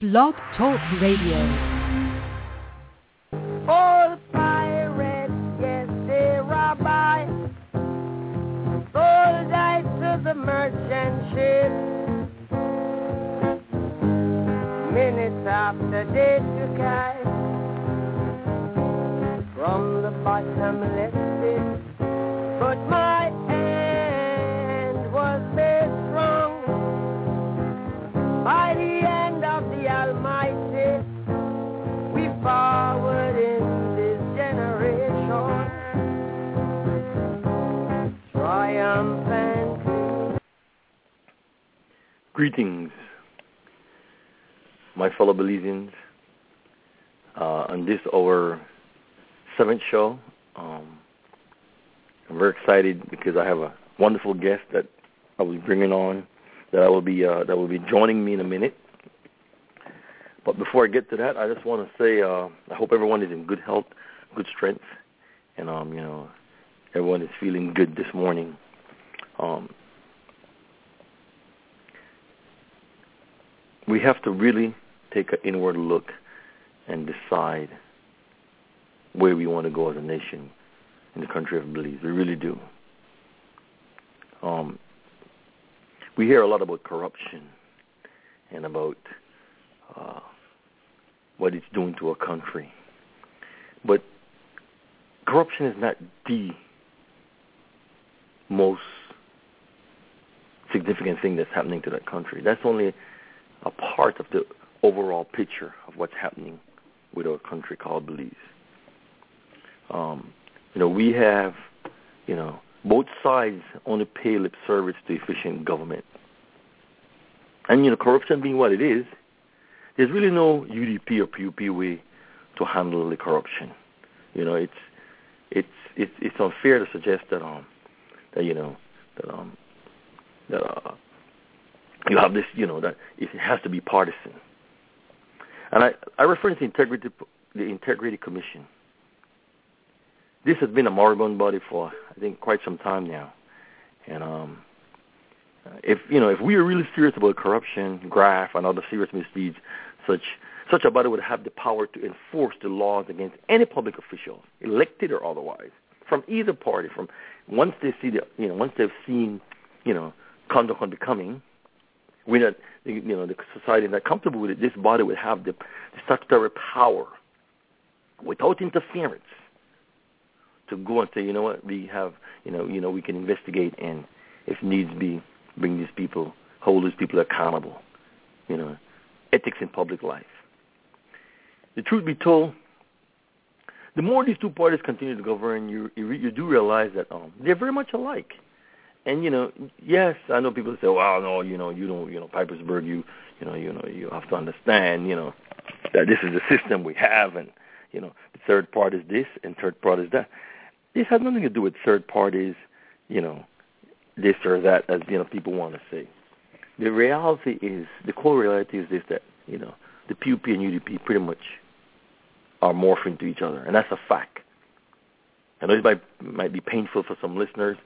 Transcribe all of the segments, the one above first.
Blog Talk Radio. Greetings, my fellow Belizeans. Uh, on this our seventh show, um, I'm very excited because I have a wonderful guest that I will be bringing on that I will be uh, that will be joining me in a minute. But before I get to that, I just want to say uh, I hope everyone is in good health, good strength, and um, you know everyone is feeling good this morning. Um, we have to really take an inward look and decide where we want to go as a nation in the country of Belize. We really do. Um, we hear a lot about corruption and about uh, what it's doing to a country. But corruption is not the most significant thing that's happening to that country. That's only a part of the overall picture of what's happening with our country called Belize. Um, you know, we have, you know, both sides only pay lip service to efficient government. And, you know, corruption being what it is, there's really no UDP or PUP way to handle the corruption. You know, it's it's it's it's unfair to suggest that um that you know that um that uh, you have this you know that it has to be partisan. And I I reference the integrity the integrity commission. This has been a moribund body for I think quite some time now, and um if you know if we are really serious about corruption, graft, and other serious misdeeds, such such a body would have the power to enforce the laws against any public official, elected or otherwise, from either party. From once they see the you know once they've seen you know conduct unbecoming, we not you know the society is not comfortable with it. This body would have the, the statutory power, without interference, to go and say you know what we have you know you know we can investigate and if needs be bring these people, hold these people accountable. You know, ethics in public life. The truth be told, the more these two parties continue to govern, you you, you do realize that um, they're very much alike. And you know, yes, I know people say, "Well, no, you know, you don't, you know, Pipersburgh, you, you know, you know, you have to understand, you know, that this is the system we have, and you know, the third part is this, and third part is that." This has nothing to do with third parties, you know, this or that, as you know, people want to say. The reality is, the core reality is this: that you know, the PUP and UDP pretty much are morphing to each other, and that's a fact. I know it might might be painful for some listeners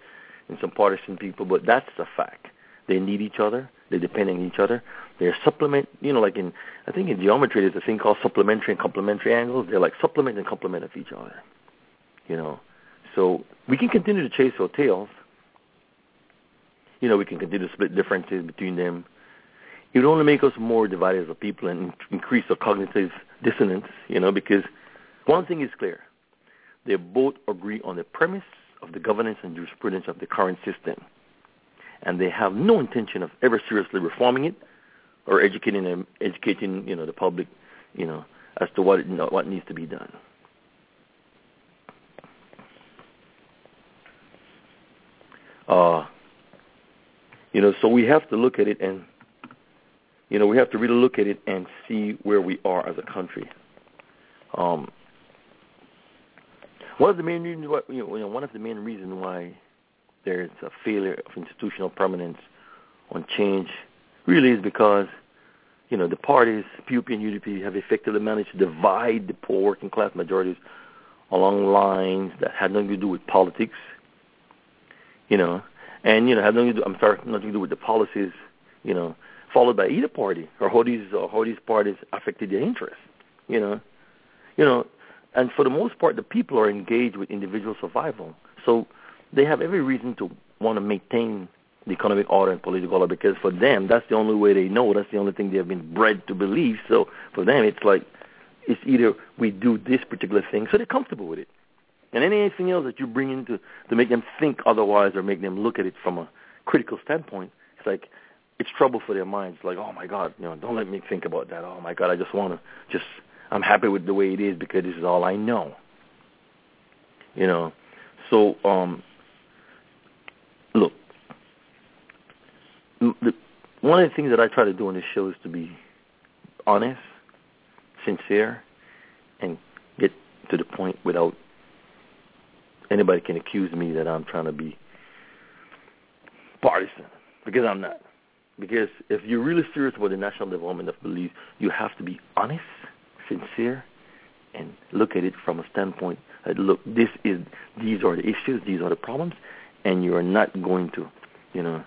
and some partisan people, but that's a fact. They need each other. They depend on each other. They're supplement. You know, like in I think in geometry, there's a thing called supplementary and complementary angles. They're like supplement and complement of each other. You know, so we can continue to chase our tails you know, we can continue to split differences between them. It would only make us more divided as a people and increase our cognitive dissonance, you know, because one thing is clear. They both agree on the premise of the governance and jurisprudence of the current system. And they have no intention of ever seriously reforming it or educating them, educating, you know, the public, you know, as to what, you know, what needs to be done. Uh, you know, so we have to look at it and, you know, we have to really look at it and see where we are as a country. Um, one of the main reasons why, you know, one of the main reasons why there's a failure of institutional permanence on change really is because, you know, the parties, PUP and UDP, have effectively managed to divide the poor working class majorities along lines that had nothing to do with politics, you know, and you know had nothing to do. I'm sorry, nothing to do with the policies, you know, followed by either party, or how these uh, how these parties affected their interests. You know, you know, and for the most part, the people are engaged with individual survival, so they have every reason to want to maintain the economic order and political order because for them that's the only way they know. That's the only thing they have been bred to believe. So for them, it's like it's either we do this particular thing, so they're comfortable with it, and anything else that you bring into to make them think otherwise or make them look at it from a critical standpoint, it's like it's trouble for their minds. Like, oh my God, you know, don't let me think about that. Oh my God, I just want to just I'm happy with the way it is because this is all I know. You know, so um, look, the, one of the things that I try to do on this show is to be honest, sincere, and get to the point without anybody can accuse me that I'm trying to be partisan because I'm not. Because if you're really serious about the national development of Belize, you have to be honest, sincere, and look at it from a standpoint that look, this is these are the issues, these are the problems, and you are not going to, you know,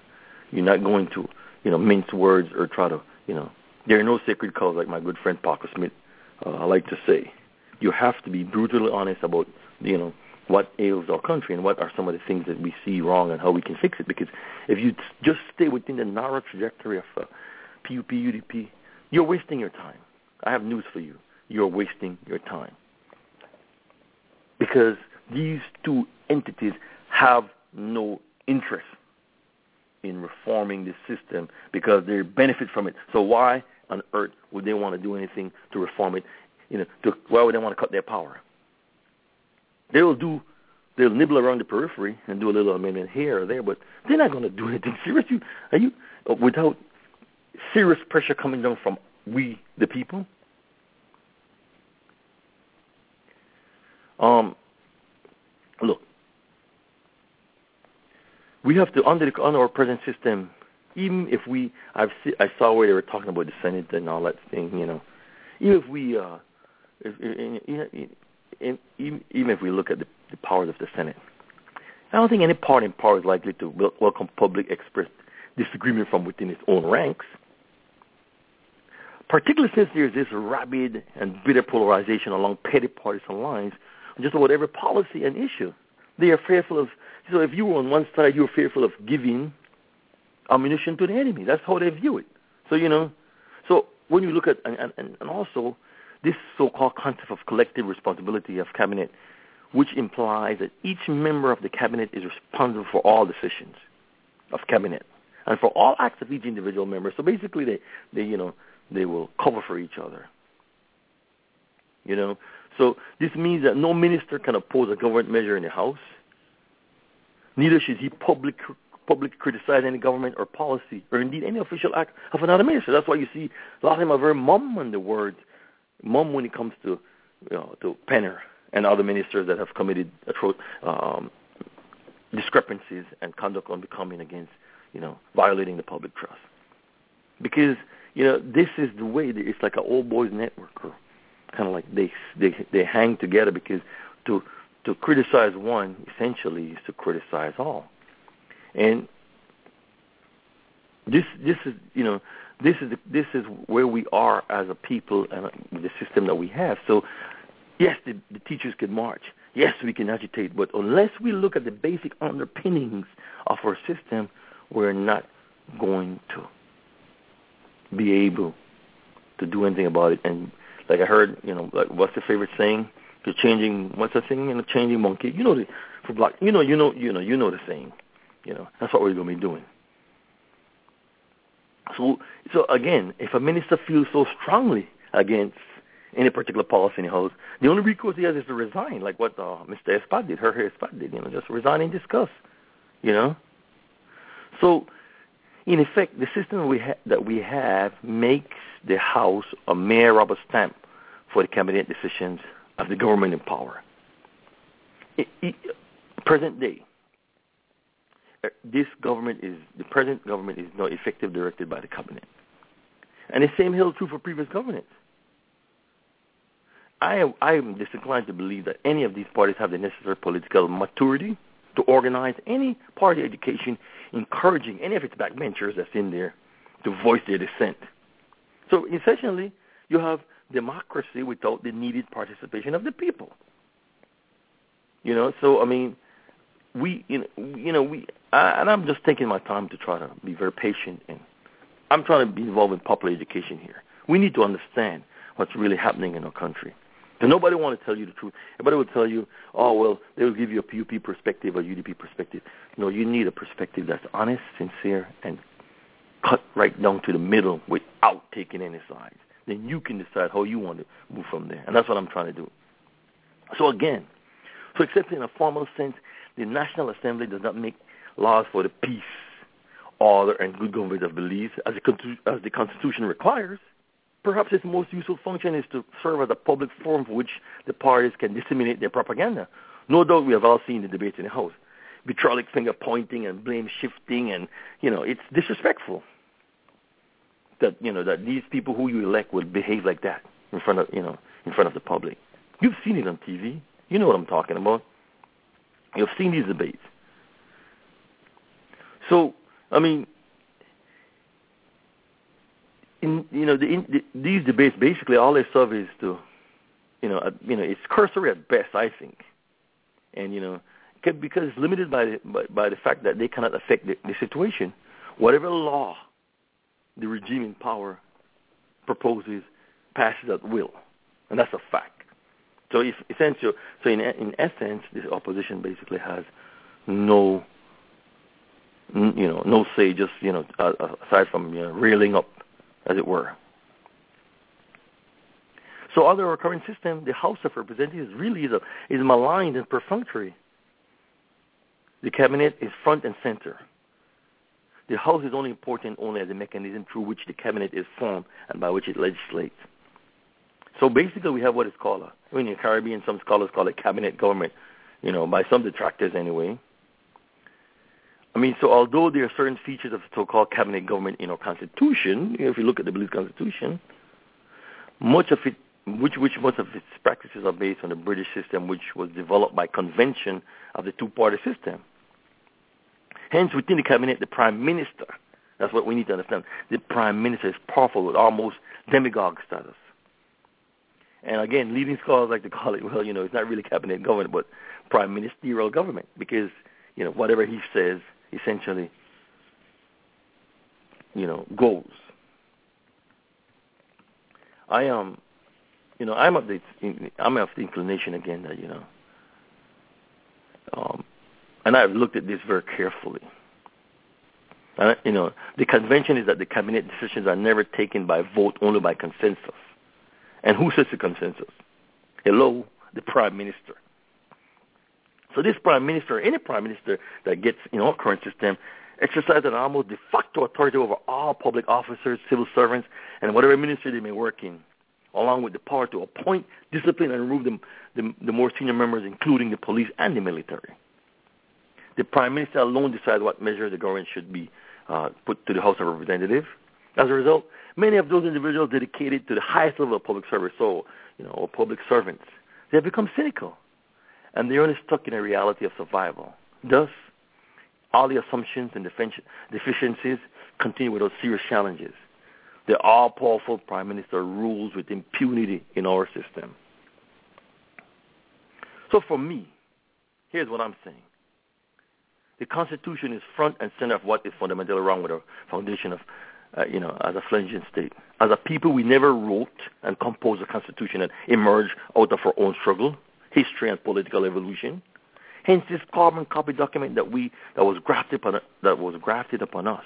you're not going to, you know, mince words or try to, you know, there are no sacred cows like my good friend Parker Smith uh, I like to say. You have to be brutally honest about, you know, what ails our country and what are some of the things that we see wrong and how we can fix it. Because if you just stay within the narrow trajectory of uh, PUP, UDP, you're wasting your time. I have news for you. You're wasting your time. Because these two entities have no interest in reforming the system because they benefit from it. So why on earth would they want to do anything to reform it? You know, to, why would they want to cut their power? They'll do, they'll nibble around the periphery and do a little amendment here or there, but they're not going to do anything serious. You, are you without serious pressure coming down from we, the people? Um, look, we have to under under our present system. Even if we, I've see, I saw where they were talking about the Senate and all that thing. You know, even if we, uh, if, in, in, in, even if we look at the, the powers of the Senate, I don't think any party in power is likely to welcome public express disagreement from within its own ranks. Particularly since there's this rabid and bitter polarization along petty partisan lines, just about every policy and issue. They are fearful of so if you were on one side, you're fearful of giving ammunition to the enemy. That's how they view it. So you know, so when you look at and, and, and also this so-called concept of collective responsibility of cabinet, which implies that each member of the cabinet is responsible for all decisions of cabinet and for all acts of each individual member. So basically, they they you know they will cover for each other. You know, so this means that no minister can oppose a government measure in the House Neither should he public, publicly criticize any government or policy, or indeed any official act of another minister. That's why you see a lot of them are very mum on the word, mum when it comes to, you know, to Penner and other ministers that have committed um, discrepancies and conduct unbecoming against, you know, violating the public trust. Because you know this is the way. That it's like an old boys network, or kind of like they they they hang together because to to criticize one essentially is to criticize all. And this this is you know this is this is where we are as a people and the system that we have. So yes, the, the teachers can march. Yes, we can agitate, but unless we look at the basic underpinnings of our system, we're not going to be able to do anything about it. And like I heard, you know, like what's your favorite saying? the changing what's the thing in the changing monkey. You know the for black. You know you know you know you know the thing. You know that's what we're going to be doing. So so again, if a minister feels so strongly against any particular policy in the house, the only recourse he has is to resign, like what uh, Mr. Espat did, her Espat did. You know, just resign and discuss. You know. So in effect, the system we ha- that we have makes the House a mere rubber stamp for the cabinet decisions of the government in power. It, it, present day, uh, this government is the present government is not effective directed by the cabinet, and the same held true for previous governments. I am, I am disinclined to believe that any of these parties have the necessary political maturity to organize any party education, encouraging any of its backbenchers that's in there to voice their dissent. So essentially, you have democracy without the needed participation of the people. You know, so I mean, we, you know, you know, we, I, and I'm just taking my time to try to be very patient, and I'm trying to be involved in popular education here. We need to understand what's really happening in our country. And nobody want to tell you the truth. Everybody will tell you, oh, well, they will give you a PUP perspective or UDP perspective. No, you need a perspective that's honest, sincere, and cut right down to the middle without taking any sides. Then you can decide how you want to move from there. And that's what I'm trying to do. So again, so except in a formal sense, the National Assembly does not make laws for the peace, order, and good government of Belize as the, as the Constitution requires. Perhaps its most useful function is to serve as a public forum for which the parties can disseminate their propaganda. No doubt we have all seen the debates in the House. Vitriolic finger pointing and blame shifting and, you know, it's disrespectful that, you know, that these people who you elect would behave like that in front of, you know, in front of the public. You've seen it on TV. You know what I'm talking about. You've seen these debates. So, I mean, in you know the, in, the, these debates basically all they serve is to you know uh, you know it's cursory at best I think, and you know because it's limited by the, by, by the fact that they cannot affect the, the situation. Whatever law the regime in power proposes passes at will, and that's a fact. So if essentially, so in in essence, this opposition basically has no you know no say, just you know aside from you know, reeling up as it were. So under our current system, the House of Representatives really is, a, is maligned and perfunctory. The cabinet is front and center. The House is only important only as a mechanism through which the cabinet is formed and by which it legislates. So basically, we have what is called, a, I mean, in the Caribbean, some scholars call it cabinet government, you know, by some detractors anyway. I mean, so although there are certain features of the so-called cabinet government in our constitution, if you look at the Belize Constitution, much of it, which, which most of its practices are based on the British system, which was developed by convention of the two-party system. Hence, within the cabinet, the prime minister, that's what we need to understand, the prime minister is powerful with almost demagogue status. And again, leading scholars like to call it, well, you know, it's not really cabinet government, but prime ministerial government, because, you know, whatever he says essentially, you know, goals. I am, um, you know, I'm of the I'm of the inclination again that you know, um, and I've looked at this very carefully. You know, the convention is that the cabinet decisions are never taken by vote, only by consensus. And who sets the consensus? Hello, the prime minister. So this prime minister, any prime minister that gets in our current system, exercises an almost de facto authority over all public officers, civil servants, and whatever ministry they may work in, along with the power to appoint, discipline, and remove the, the, the more senior members, including the police and the military. The prime minister alone decides what measures the government should be uh, put to the House of Representatives. As a result, many of those individuals dedicated to the highest level of public service, so you know, public servants, they have become cynical and they're only stuck in a reality of survival. Thus, all the assumptions and deficiencies continue without serious challenges. The all-powerful prime minister rules with impunity in our system. So for me, here's what I'm saying. The Constitution is front and center of what is fundamentally wrong with our foundation of, uh, you know, as a fledgling state. As a people, we never wrote and composed a Constitution that emerged out of our own struggle history and political evolution. Hence, this carbon copy document that we that was grafted upon that was grafted upon us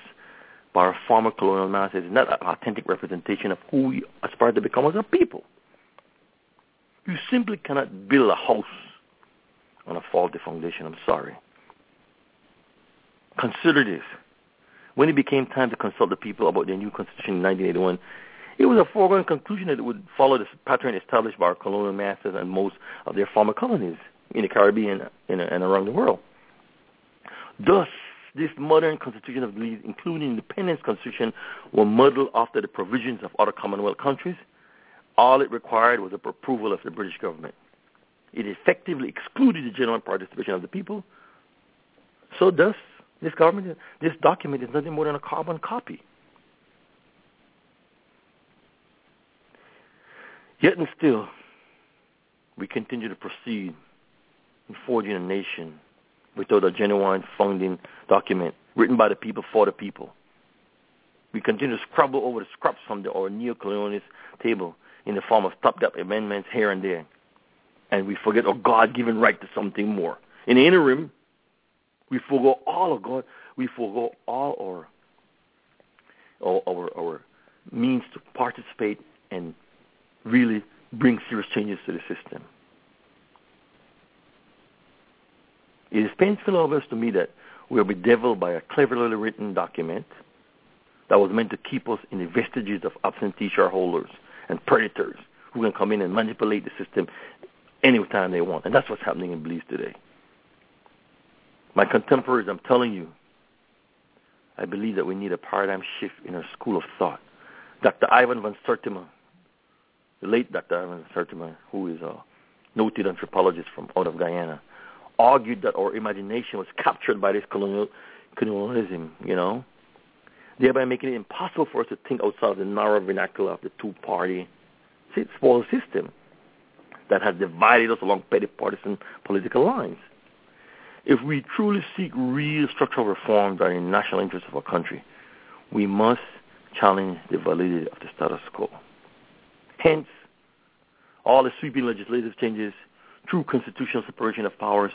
by our former colonial masters is not an authentic representation of who we aspire to become as a people. You simply cannot build a house on a faulty foundation. I'm sorry. Consider this. When it became time to consult the people about their new constitution in 1981, it was a foregone conclusion that it would follow the pattern established by our colonial masters and most of their former colonies in the Caribbean and, around the world. Thus, this modern constitution of Belize, including independence constitution, were modeled after the provisions of other Commonwealth countries. All it required was the approval of the British government. It effectively excluded the general participation of the people. So thus, this government, this document is nothing more than a carbon copy Yet and still, we continue to proceed in forging a nation without a genuine founding document written by the people for the people. We continue to scrabble over the scraps from the our neo-colonialist table in the form of top-up amendments here and there. And we forget our God-given right to something more. In the interim, we forego all of God. We forego all our, our, our, our means to participate and really bring serious changes to the system. It is painful obvious to me that we are bedeviled by a cleverly written document that was meant to keep us in the vestiges of absentee shareholders and predators who can come in and manipulate the system anytime they want. And that's what's happening in Belize today. My contemporaries, I'm telling you, I believe that we need a paradigm shift in our school of thought. Dr. Ivan van Sertima, the late Dr. Van Sertima, who is a noted anthropologist from out of Guyana, argued that our imagination was captured by this colonial, colonialism, you know, thereby making it impossible for us to think outside of the narrow vernacular of the two-party spoil system that has divided us along petty partisan political lines. If we truly seek real structural reforms that are in the national interest of our country, we must challenge the validity of the status quo. Hence, all the sweeping legislative changes, true constitutional separation of powers,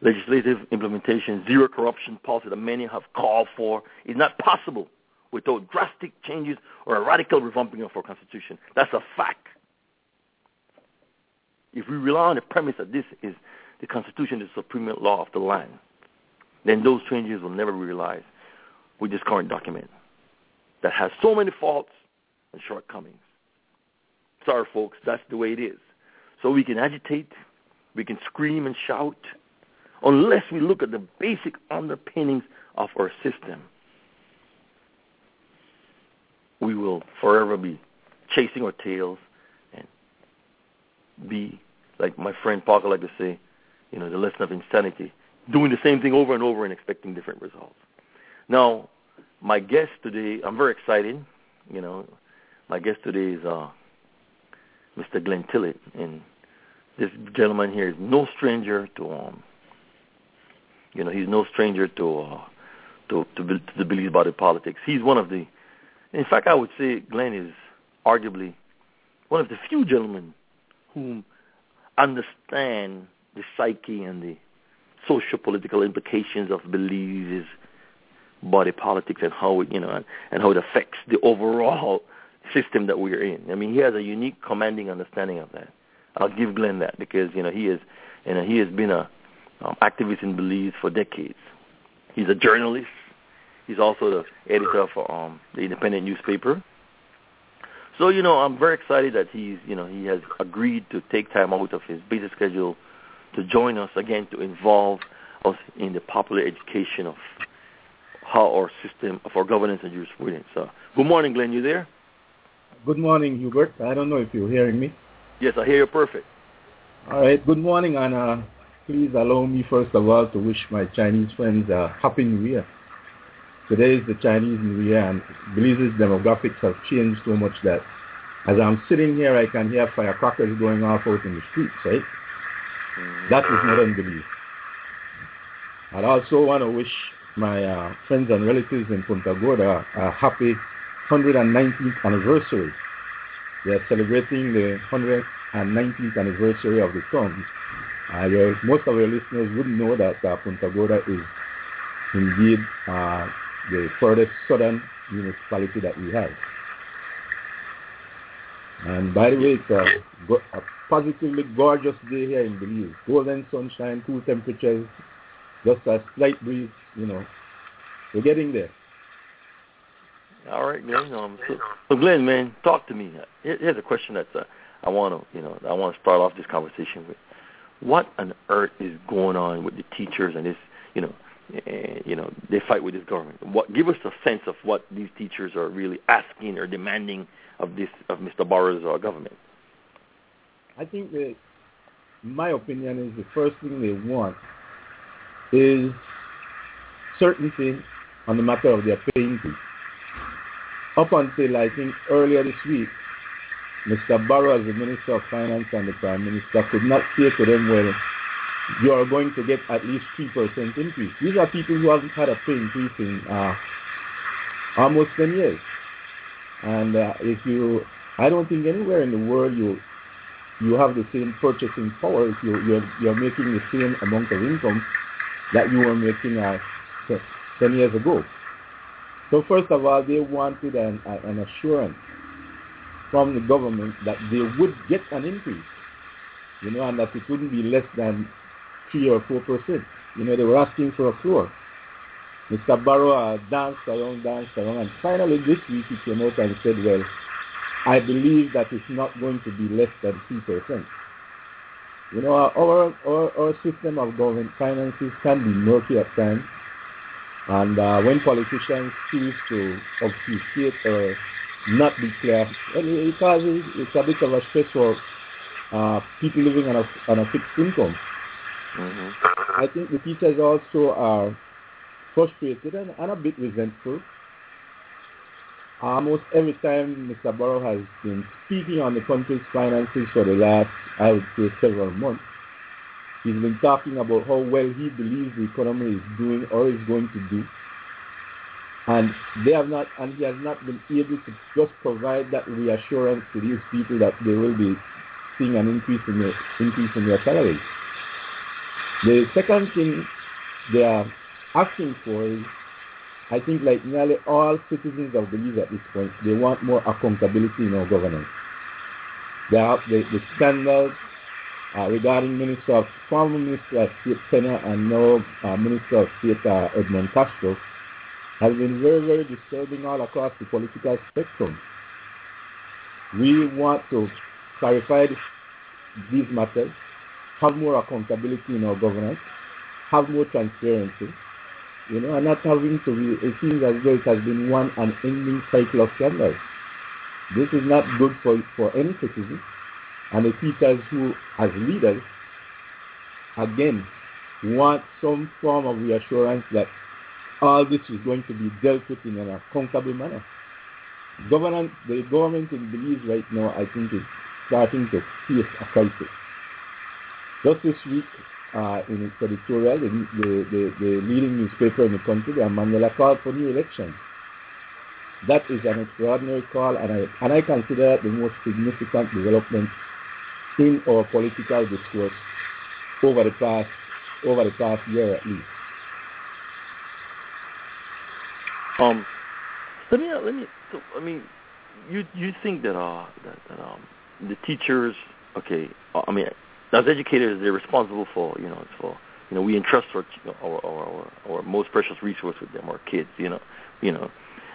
legislative implementation, zero corruption policy that many have called for is not possible without drastic changes or a radical revamping of our constitution. That's a fact. If we rely on the premise that this is the constitution the supreme law of the land, then those changes will never be realized with this current document that has so many faults and shortcomings. Sorry, folks, that's the way it is. So we can agitate, we can scream and shout, unless we look at the basic underpinnings of our system. We will forever be chasing our tails and be, like my friend Parker like to say, you know, the lesson of insanity, doing the same thing over and over and expecting different results. Now, my guest today, I'm very excited. You know, my guest today is uh, Mr. Glenn Tillett, and this gentleman here is no stranger to um, you know, he's no stranger to uh, to to, to the Belize body politics. He's one of the, in fact, I would say Glenn is arguably one of the few gentlemen who understand the psyche and the social political implications of Belize's body politics and how it, you know, and, and how it affects the overall system that we're in. I mean, he has a unique, commanding understanding of that. I'll give Glenn that because you know he is, you know, he has been a um, activist in Belize for decades. He's a journalist. He's also the editor for um, the independent newspaper. So you know, I'm very excited that he's, you know, he has agreed to take time out of his busy schedule to join us again to involve us in the popular education of how our system of our governance and jurisprudence. So, good morning, Glenn. You there? Good morning, Hubert. I don't know if you're hearing me. Yes, I hear you perfect. All right. Good morning, and uh, please allow me first of all to wish my Chinese friends a happy New Year. Today is the Chinese New Year, and Belize's demographics have changed so much that as I'm sitting here, I can hear firecrackers going off out in the streets, right? That is not unbelief. I also want to wish my uh, friends and relatives in Punta Gorda a happy 119th anniversary. They are celebrating the 119th anniversary of the town. Uh, your, most of your listeners wouldn't know that uh, Punta Gorda is indeed uh, the furthest southern municipality that we have. And by the way, it's a, a positively gorgeous day here in Belize. Golden sunshine, cool temperatures, just a slight breeze, you know. We're getting there. All right, Glenn. Um, so, so, Glenn, man, talk to me. Here's a question that uh, I want to, you know, I want to start off this conversation with. What on earth is going on with the teachers and this, you know, uh, you know, they fight with this government? What give us a sense of what these teachers are really asking or demanding of this of Mr. Barrow's uh, government? I think that my opinion is the first thing they want is certainty on the matter of their paying fee. Up until I think earlier this week, Mr. Barrow as the Minister of Finance and the Prime Minister could not say to them, well, you are going to get at least 3% increase. These are people who haven't had a pay increase in uh, almost 10 years. And uh, if you, I don't think anywhere in the world you you have the same purchasing power if you, you're, you're making the same amount of income that you were making uh, 10 years ago. So first of all, they wanted an, an assurance from the government that they would get an increase, you know, and that it wouldn't be less than 3 or 4 percent. You know, they were asking for a floor. Mr. Barrow uh, danced around, danced around, and finally this week he came out and said, well, I believe that it's not going to be less than 3%. You know, our, our, our system of government finances can be murky at times. And uh, when politicians choose to obfuscate or not be clear, it causes it's a bit of a stress for uh, people living on a, on a fixed income. Mm-hmm. I think the teachers also are frustrated and, and a bit resentful almost every time Mr. Barrow has been speaking on the country's finances for the last, I would say, several months, he's been talking about how well he believes the economy is doing or is going to do. And they have not, and he has not been able to just provide that reassurance to these people that they will be seeing an increase in their, increase in their salaries. The second thing they are asking for is I think like nearly all citizens of Belize at this point, they want more accountability in our governance. The, the, the scandals uh, regarding Minister of, former Minister of State and now uh, Minister of State uh, Edmond Castro has been very, very disturbing all across the political spectrum. We want to clarify these matters, have more accountability in our governance, have more transparency, you know, and not having to be, it seems as though it has been one unending cycle of scandals. This is not good for, for any citizen. And the teachers who, as leaders, again, want some form of reassurance that all this is going to be dealt with in an accountable manner. Government, the government in Belize right now, I think, is starting to face a crisis. Just this week, uh, in its editorial, the, the, the, the, leading newspaper in the country, the Amandala called for new elections. That is an extraordinary call, and I, and I consider it the most significant development in our political discourse over the past over the past year at least. Um, let me let me. So, I mean, you you think that uh that, that um the teachers okay I mean as educators, they're responsible for you know for you know we entrust our our our, our most precious resource with them, our kids. You know, you know.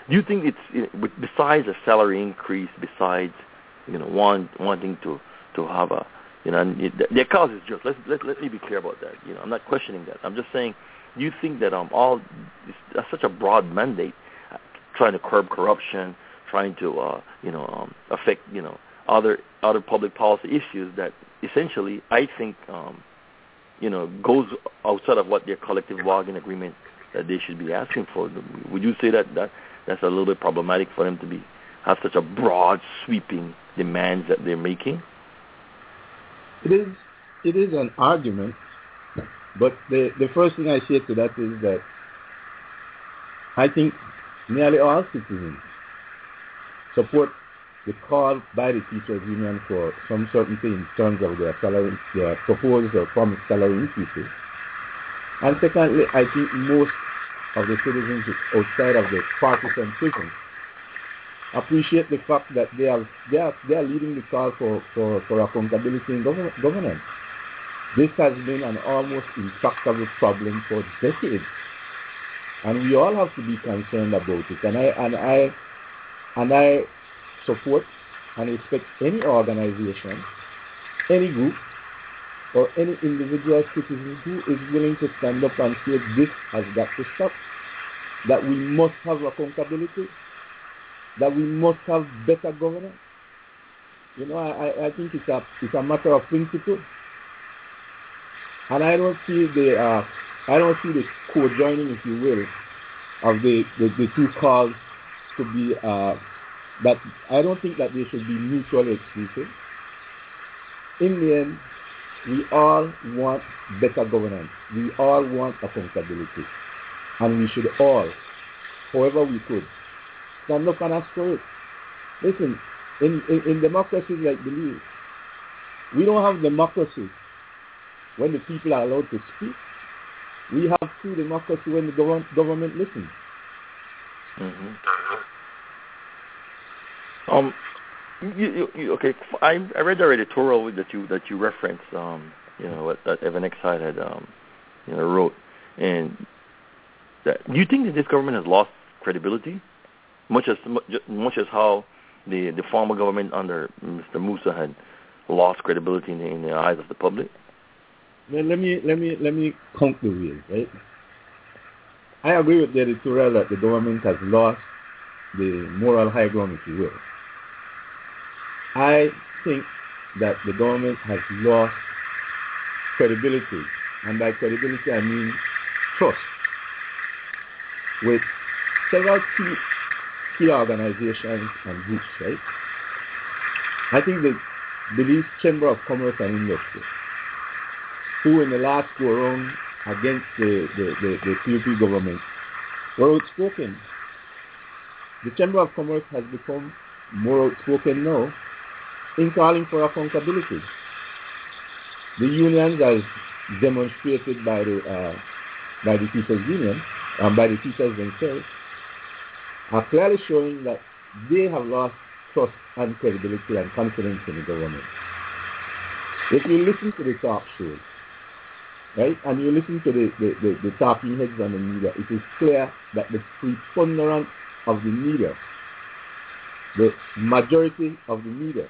Do you think it's you know, besides a salary increase, besides you know want, wanting to to you know and their cause is just let let let me be clear about that. You know, I'm not questioning that. I'm just saying, you think that um all that's such a broad mandate, uh, trying to curb corruption, trying to uh you know um affect you know other other public policy issues that essentially, I think, um, you know, goes outside of what their collective bargaining agreement that they should be asking for. Would you say that, that that's a little bit problematic for them to be have such a broad, sweeping demands that they're making? It is. It is an argument, but the the first thing I say to that is that I think nearly all citizens support the call by the teachers union for some certainty in terms of their salary, their proposed or promised salary increases. And secondly, I think most of the citizens outside of the partisan prison appreciate the fact that they are they are, they are leading the call for, for, for accountability in governance. This has been an almost intractable problem for decades. And we all have to be concerned about it. And I and I and I support and respect any organization, any group, or any individual citizen who is willing to stand up and say this has got to stop, that we must have accountability, that we must have better governance. You know, I, I think it's a, it's a matter of principle. And I don't see the, uh, I don't see the co-joining, if you will, of the, the, the two calls to be uh, but I don't think that they should be mutually exclusive. In the end, we all want better governance. We all want accountability. And we should all, however we could, stand up and ask for it. Listen, in, in, in democracies like Belize, we don't have democracy when the people are allowed to speak. We have true democracy when the government, government listens. Mm-hmm. Um, you, you, you, okay, I, I read the editorial that you that you referenced. Um, you know that Evan X Hyde had um, you know wrote, and that, do you think that this government has lost credibility, much as much as how the the former government under Mr. Musa had lost credibility in the, in the eyes of the public? Let me let me let me the wheels, right? I agree with the editorial that the government has lost the moral high ground, if you will. I think that the government has lost credibility, and by credibility I mean trust, with several key, key organizations and groups, right? I think the Belize Chamber of Commerce and Industry, who in the last go around against the, the, the, the PUP government were outspoken. The Chamber of Commerce has become more outspoken now in calling for accountability. The unions, as demonstrated by the uh, by the teachers' union and by the teachers themselves, are clearly showing that they have lost trust and credibility and confidence in the government. If you listen to the talk shows, right, and you listen to the, the, the, the talking heads on the media, it is clear that the preponderance of the media, the majority of the media,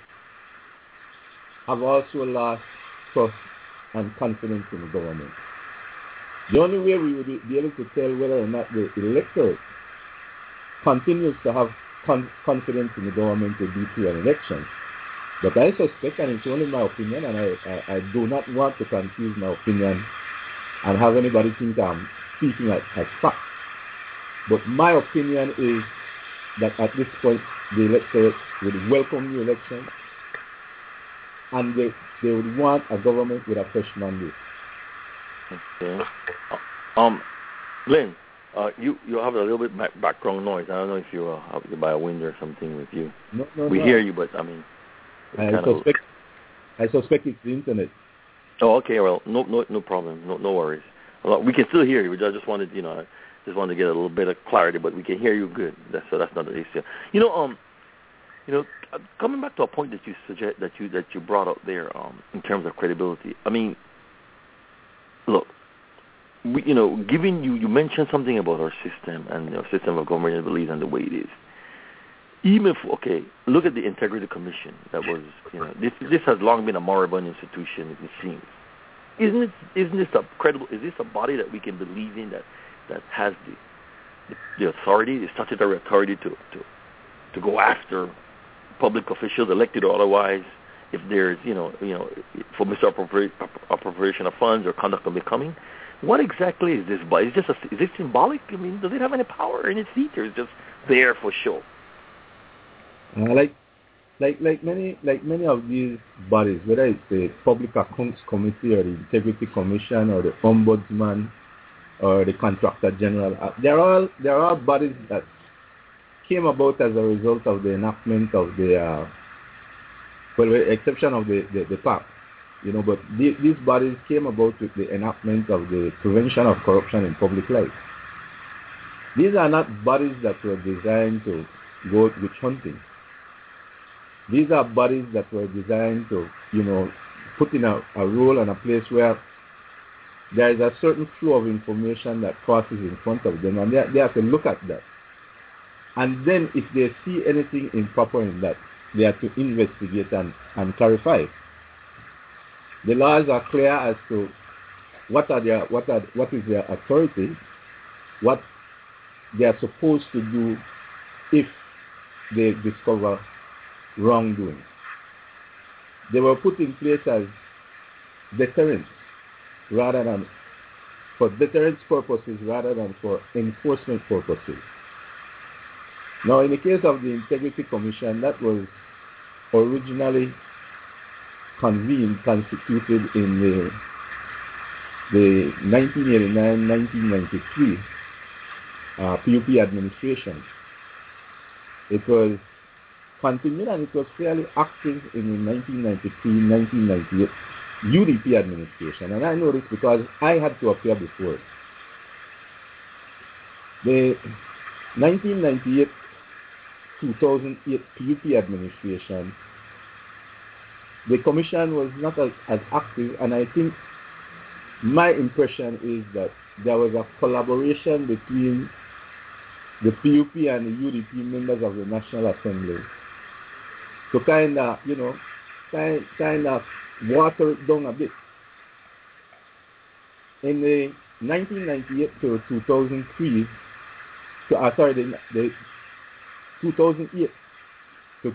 have also lost trust and confidence in the government. The only way we would be able to tell whether or not the electorate continues to have con- confidence in the government would be through an election. But I suspect, and it's only my opinion, and I, I, I do not want to confuse my opinion and have anybody think I'm speaking as, as fact. But my opinion is that at this point, the electorate would welcome the election and they, they would want a government with a fresh mandate. Okay. Um, Glenn, uh, you you have a little bit background noise. I don't know if you uh, by a window or something with you. No, no, we no. hear you, but I mean, I suspect I suspect it's the internet. Oh, okay. Well, no, no, no problem. No, no worries. Well, we can still hear you. I just wanted, you know, just wanted to get a little bit of clarity, but we can hear you good. That's so that's not the issue. You know, um, you know, coming back to a point that you suggest that you that you brought up there, um, in terms of credibility. I mean, look, you know, given you you mentioned something about our system and our system of government and Belize and the way it is. Even if okay, look at the Integrity Commission. That was you know this this has long been a moribund institution. It seems. Isn't it? Isn't this a credible? Is this a body that we can believe in that that has the the, the authority, the statutory authority to to to go after public officials, elected or otherwise, if there's you know you know for misappropriation of funds or conduct of becoming. What exactly is this? Body? Is a, is it symbolic? I mean, does it have any power in its seat, or is it just there for show? Uh, like like like many like many of these bodies, whether it's the Public Accounts Committee or the Integrity Commission or the Ombudsman or the Contractor General, uh, they're all they're all bodies that came about as a result of the enactment of the, uh, well, with the exception of the, the, the PAC, you know, but the, these bodies came about with the enactment of the Prevention of Corruption in Public Life. These are not bodies that were designed to go witch hunting. These are bodies that were designed to, you know, put in a, a role and a place where there is a certain flow of information that passes in front of them, and they, they have to look at that. And then if they see anything improper in that, they have to investigate and, and clarify. The laws are clear as to what are their what are what is their authority, what they are supposed to do if they discover wrongdoing. They were put in place as deterrence rather than for deterrence purposes rather than for enforcement purposes. Now, in the case of the Integrity Commission, that was originally convened, constituted in the, the 1989-1993 uh, PUP administration. It was continued and it was fairly active in the 1993-1998 UDP administration. And I know this because I had to appear before. The 1998 2008 PUP administration, the commission was not as, as active, and I think my impression is that there was a collaboration between the PUP and the UDP members of the National Assembly to kind of, you know, kind, kind of water it down a bit. In the 1998 to 2003, to, uh, sorry, the, the 2008 to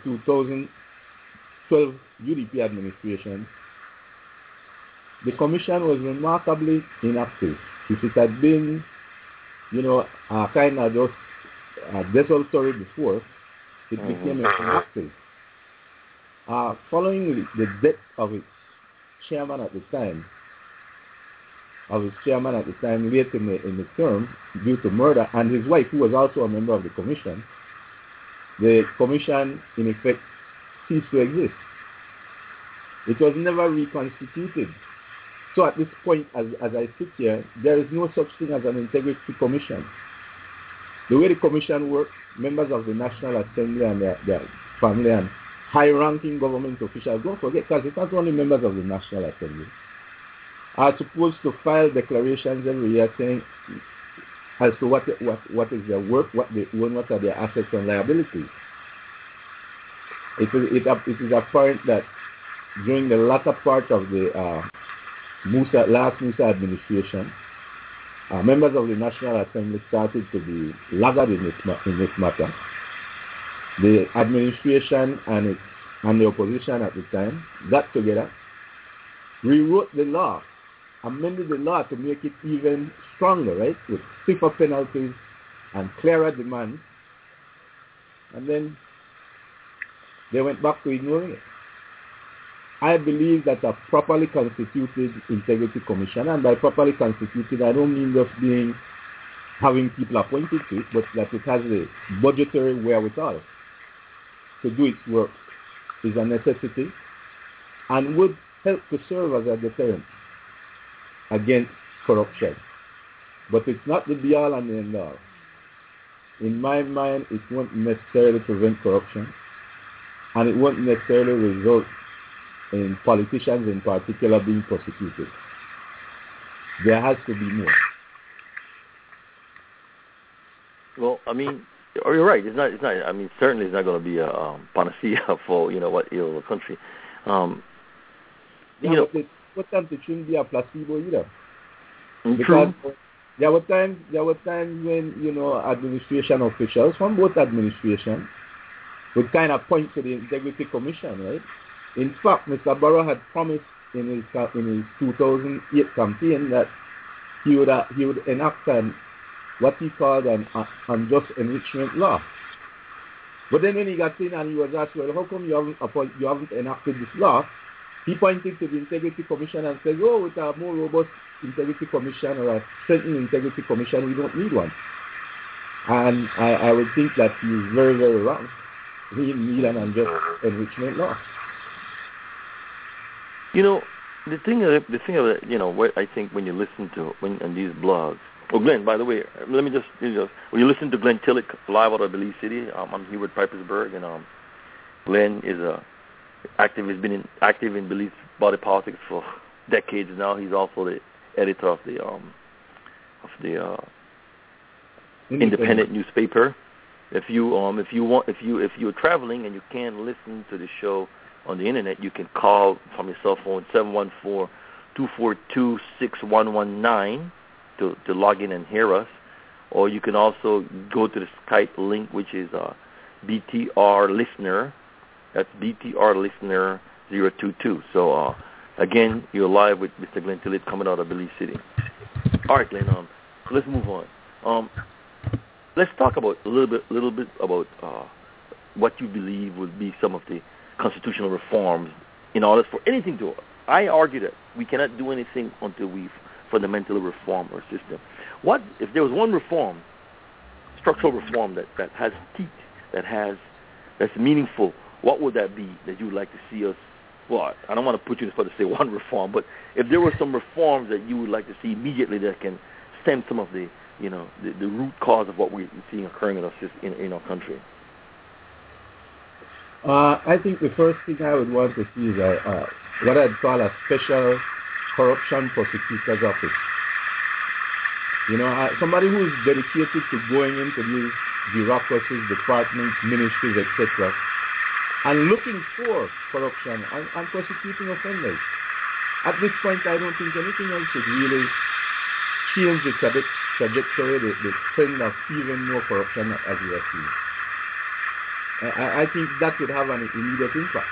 2012 UDP administration, the commission was remarkably inactive. If it had been, you know, uh, kind of just uh, desultory before, it mm-hmm. became inactive. Uh, following the death of its chairman at the time, of his chairman at the time late in the, in the term due to murder, and his wife, who was also a member of the commission, the commission, in effect, ceased to exist. It was never reconstituted. So at this point, as, as I sit here, there is no such thing as an integrity commission. The way the commission works, members of the National Assembly and their, their family and high-ranking government officials, don't forget, because it's not only members of the National Assembly, are supposed to file declarations every year saying as to what what what is their work, what they what are their assets and liabilities. It is it, it is apparent that during the latter part of the uh, Musa last Musa administration, uh, members of the National Assembly started to be laggard in this in this matter. The administration and it, and the opposition at the time got together, rewrote the law amended the law to make it even stronger, right, with stiffer penalties and clearer demands. And then they went back to ignoring it. I believe that a properly constituted integrity commission, and by properly constituted, I don't mean just being having people appointed to it, but that it has the budgetary wherewithal to do its work is a necessity and would help to serve as a deterrent against corruption. But it's not the be all and the end all. In my mind, it won't necessarily prevent corruption, and it won't necessarily result in politicians in particular being prosecuted. There has to be more. Well, I mean, oh, you're right. It's not. It's not. I mean, certainly, it's not going to be a um, panacea for you know what ill the country. Um, yeah, you know, what times it shouldn't be a placebo either. Mm, because True. there were times there were times when, you know, administration officials from both administrations would kind of point to the Integrity Commission, right? In fact, Mr. Barrow had promised in his in his 2008 campaign that he would uh, he would enact an what he called an uh, unjust enrichment law. But then when he got in and he was asked, well, how come you haven't appoint, you haven't enacted this law? He pointed to the Integrity Commission and said, oh, with a more robust Integrity Commission or a strengthened Integrity Commission, we don't need one. And I, I would think that he is very, very wrong. We need an unjust enrichment. You know, the thing, of, the thing of it, you know, what I think when you listen to when in these blogs. Oh, Glenn, by the way, let me just, you know, when you listen to Glenn Tillett live out of Belize City, um, I'm here with Pipersburgh, and um, Glenn is a active. He's been in, active in Belize body politics for decades now. He's also the editor of the um, of the uh, independent newspaper. If you um if you want if you if you're traveling and you can't listen to the show on the internet, you can call from your cell phone seven one four two four two six one one nine to to log in and hear us, or you can also go to the Skype link, which is uh, BTR listener that's BTR listener 022. So uh, again, you're live with Mr. Glenn Tillett coming out of Belize City. All right, Glenn. Um, let's move on. Um, let's talk about a little bit, little bit about uh, what you believe would be some of the constitutional reforms in order for anything to. I argue that we cannot do anything until we fundamentally reform our system. What if there was one reform, structural reform that, that has teeth, that has that's meaningful? What would that be that you would like to see us? Well, I don't want to put you in the spot to say one reform, but if there were some reforms that you would like to see immediately that can stem some of the you know the, the root cause of what we're seeing occurring in our in, in our country. Uh, I think the first thing I would want to see is a, uh, what I'd call a special corruption prosecutor's office. You know, uh, somebody who is dedicated to going into these bureaucracies, departments, ministries, etc., and looking for corruption and, and prosecuting offenders. At this point, I don't think anything else should really change the trajectory, the, the trend of even more corruption as we are seeing. I, I think that would have an immediate impact.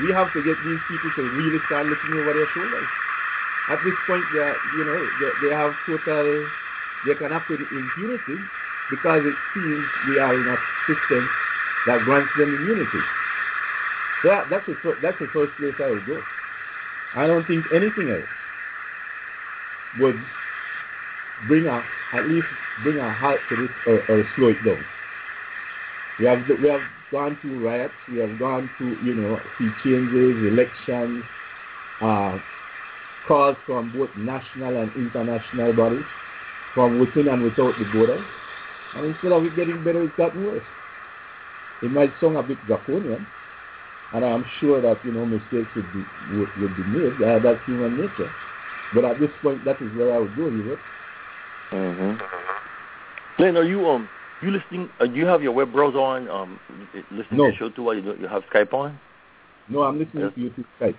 We have to get these people to really start looking over their shoulders. At this point, they are, you know, they, they have total, they can act with impunity because it seems we are in a system that grants them immunity. That, that's, the, that's the first place I would go. I don't think anything else would bring a, at least bring a halt to this or, or slow it down. We have we have gone through riots. We have gone through you know sea changes, elections, uh, calls from both national and international bodies, from within and without the borders. And instead of it getting better, it's gotten worse. It might sound a bit draconian, and I'm sure that you know mistakes would be would, would be made. Uh, that's human nature. But at this point, that is where I would go, you Mm-hmm. Glenn, are you um you listening? Uh, do you have your web browser on? Um, listening no. to the show too while you, you have Skype on? No, I'm listening yes. to you through Skype.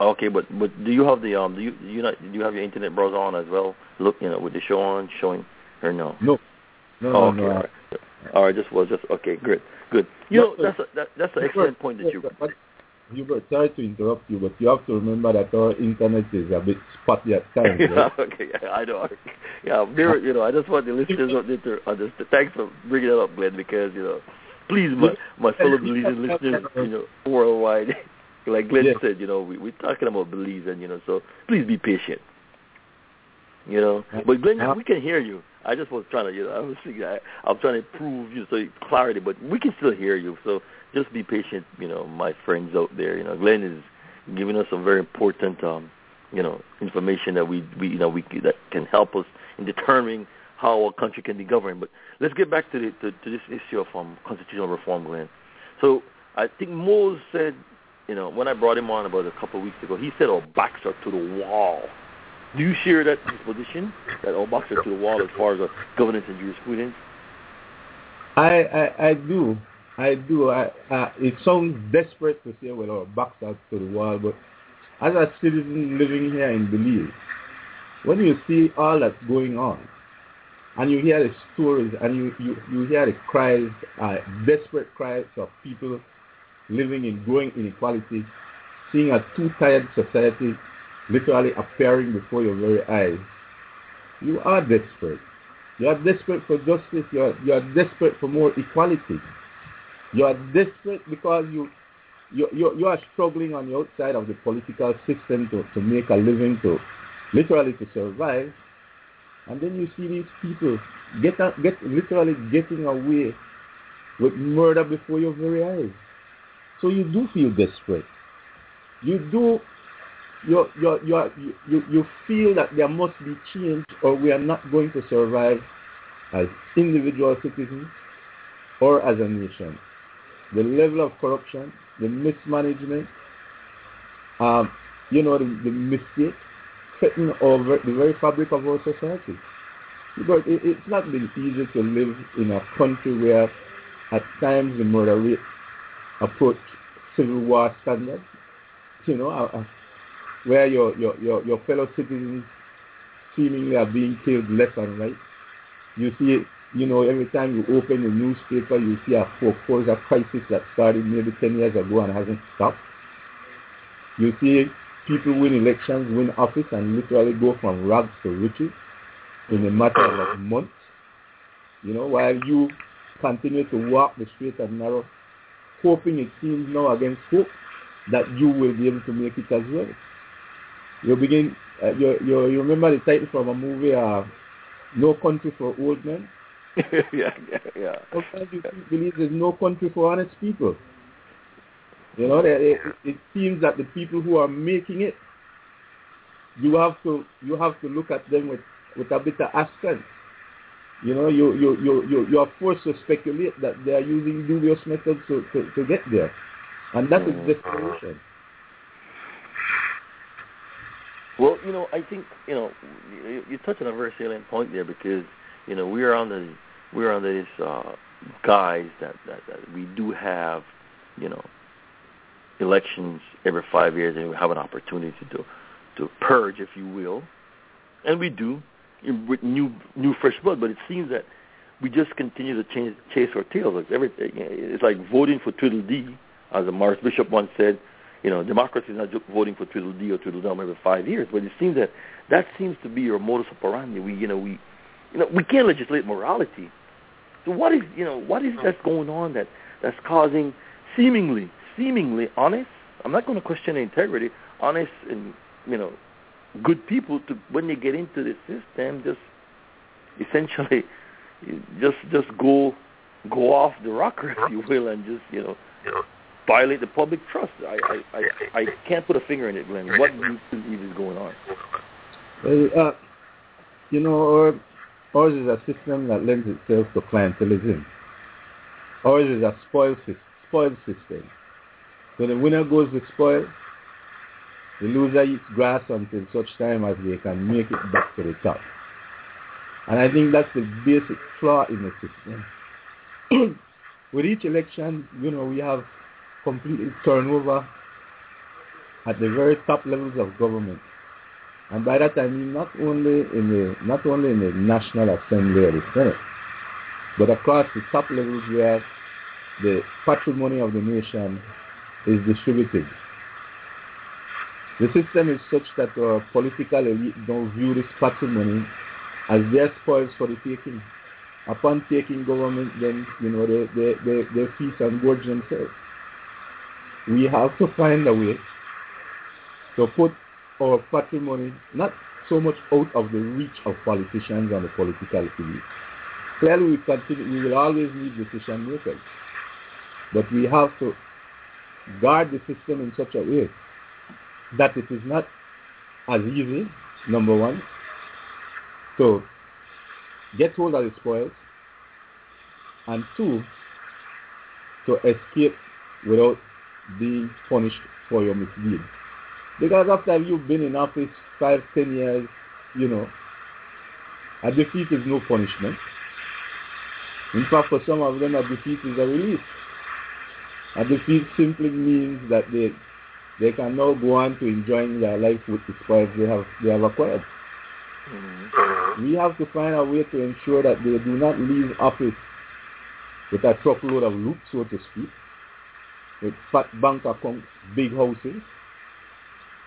Okay, but but do you have the um do you do you not do you have your internet browser on as well? Look, you know, with the show on showing or no? No. No, oh, okay, no. All right. all right, just was just okay, good, good. You know, that's a, that, that's an excellent point that you. But, Hubert, sorry to interrupt you, but you have to remember that our internet is a bit spotty at times. yeah, right? okay, yeah, I know. Yeah, there, you know, I just want the listeners out there to understand. Thanks for bringing that up, Glenn, because you know, please, my my fellow Belizean listeners, you know, worldwide, like Glenn Yes. said, you know, we we're talking about Belize, and you know, so please be patient. You know, but Glenn, we can hear you. I just was trying to, you know, I was thinking, I, I'm trying to prove you so clarity, but we can still hear you. So just be patient, you know, my friends out there. You know, Glenn is giving us some very important, um, you know, information that we, we, you know, we that can help us in determining how our country can be governed. But let's get back to the to, to this issue of um, constitutional reform, Glenn. So I think Mose said, you know, when I brought him on about a couple of weeks ago, he said our backs are to the wall. Do you share that position that backs are to the wall as far as uh, governance and jurisprudence? I, I, I do. I do. I, uh, it sounds desperate to say, well, our backs to the wall, but as a citizen living here in Belize, when you see all that's going on, and you hear the stories, and you, you, you hear the cries, uh, desperate cries of people living in growing inequality, seeing a too-tired society literally appearing before your very eyes, you are desperate. You are desperate for justice. You are, you are desperate for more equality. You are desperate because you, you, you, you are struggling on the outside of the political system to, to make a living, to literally to survive. And then you see these people get, get literally getting away with murder before your very eyes. So you do feel desperate. You do you, you, you, you, you feel that there must be change or we are not going to survive as individual citizens or as a nation. The level of corruption, the mismanagement, um, you know, the, the mistake threaten over the very fabric of our society. But it, it's not been easy to live in a country where at times the murder rate approach civil war standards. You know, uh, where your, your, your, your fellow citizens seemingly are being killed left and right. You see, you know, every time you open the newspaper, you see a foreclosure crisis that started maybe 10 years ago and hasn't stopped. You see people win elections, win office, and literally go from rags to riches in a matter of months. You know, while you continue to walk the straight and narrow, hoping it seems now against hope that you will be able to make it as well. You begin, uh, you, you, you remember the title from a movie, uh, No Country for Old Men? yeah, yeah, yeah. Sometimes you believe there's no country for honest people. You know, it, it seems that the people who are making it, you have to you have to look at them with, with a bit of aspect. You know, you you you you you are forced to speculate that they are using dubious methods to, to, to get there, and that mm-hmm. is desperation. Well, you know, I think you know you, you touch on a very salient point there because you know we are under the we are under this uh, guise that, that that we do have you know elections every five years and we have an opportunity to to purge, if you will, and we do with new new fresh blood. But it seems that we just continue to change, chase our tails. Like everything, it's like voting for Tweedledee, as a Maurice Bishop once said. You know, democracy is not just voting for Tweedledee or Tweedledum every five years, but it seems that that seems to be your modus operandi. We, you know, we, you know, we can't legislate morality. So what is, you know, what is that going on that that's causing seemingly, seemingly honest? I'm not going to question the integrity, honest and you know, good people to when they get into the system, just essentially, just just go go off the rocker, if you will, and just you know, violate the public trust. I I I, I can't put a finger in it, Glenn. What do you believe is going on? Uh, you know, ours is a system that lends itself to clientelism. Ours is a spoiled, spoiled system. So the winner goes with spoil, the loser eats grass until such time as they can make it back to the top. And I think that's the basic flaw in the system. With each election, you know, we have completely turnover at the very top levels of government. And by that I mean not only in the not only in the National Assembly or the Senate, but across the top levels where the patrimony of the nation is distributed. The system is such that our political elite don't view this patrimony as their spoils for the taking. Upon taking government, then, you know, they, they, they, they feast and gorge themselves. We have to find a way to put our patrimony not so much out of the reach of politicians and the political elite. Clearly, we, continue, we will always need decision makers. But we have to guard the system in such a way that it is not as easy, number one, to get hold of the spoils, and two, to escape without being punished for your misdeed. Because after you've been in office five, ten years, you know, a defeat is no punishment. In fact, for some of them, a defeat is a relief. A defeat simply means that they they can now go on to enjoying their life with the spoils they have they have acquired. Mm-hmm. We have to find a way to ensure that they do not leave office with a truckload of loot, so to speak, with fat bank accounts, big houses.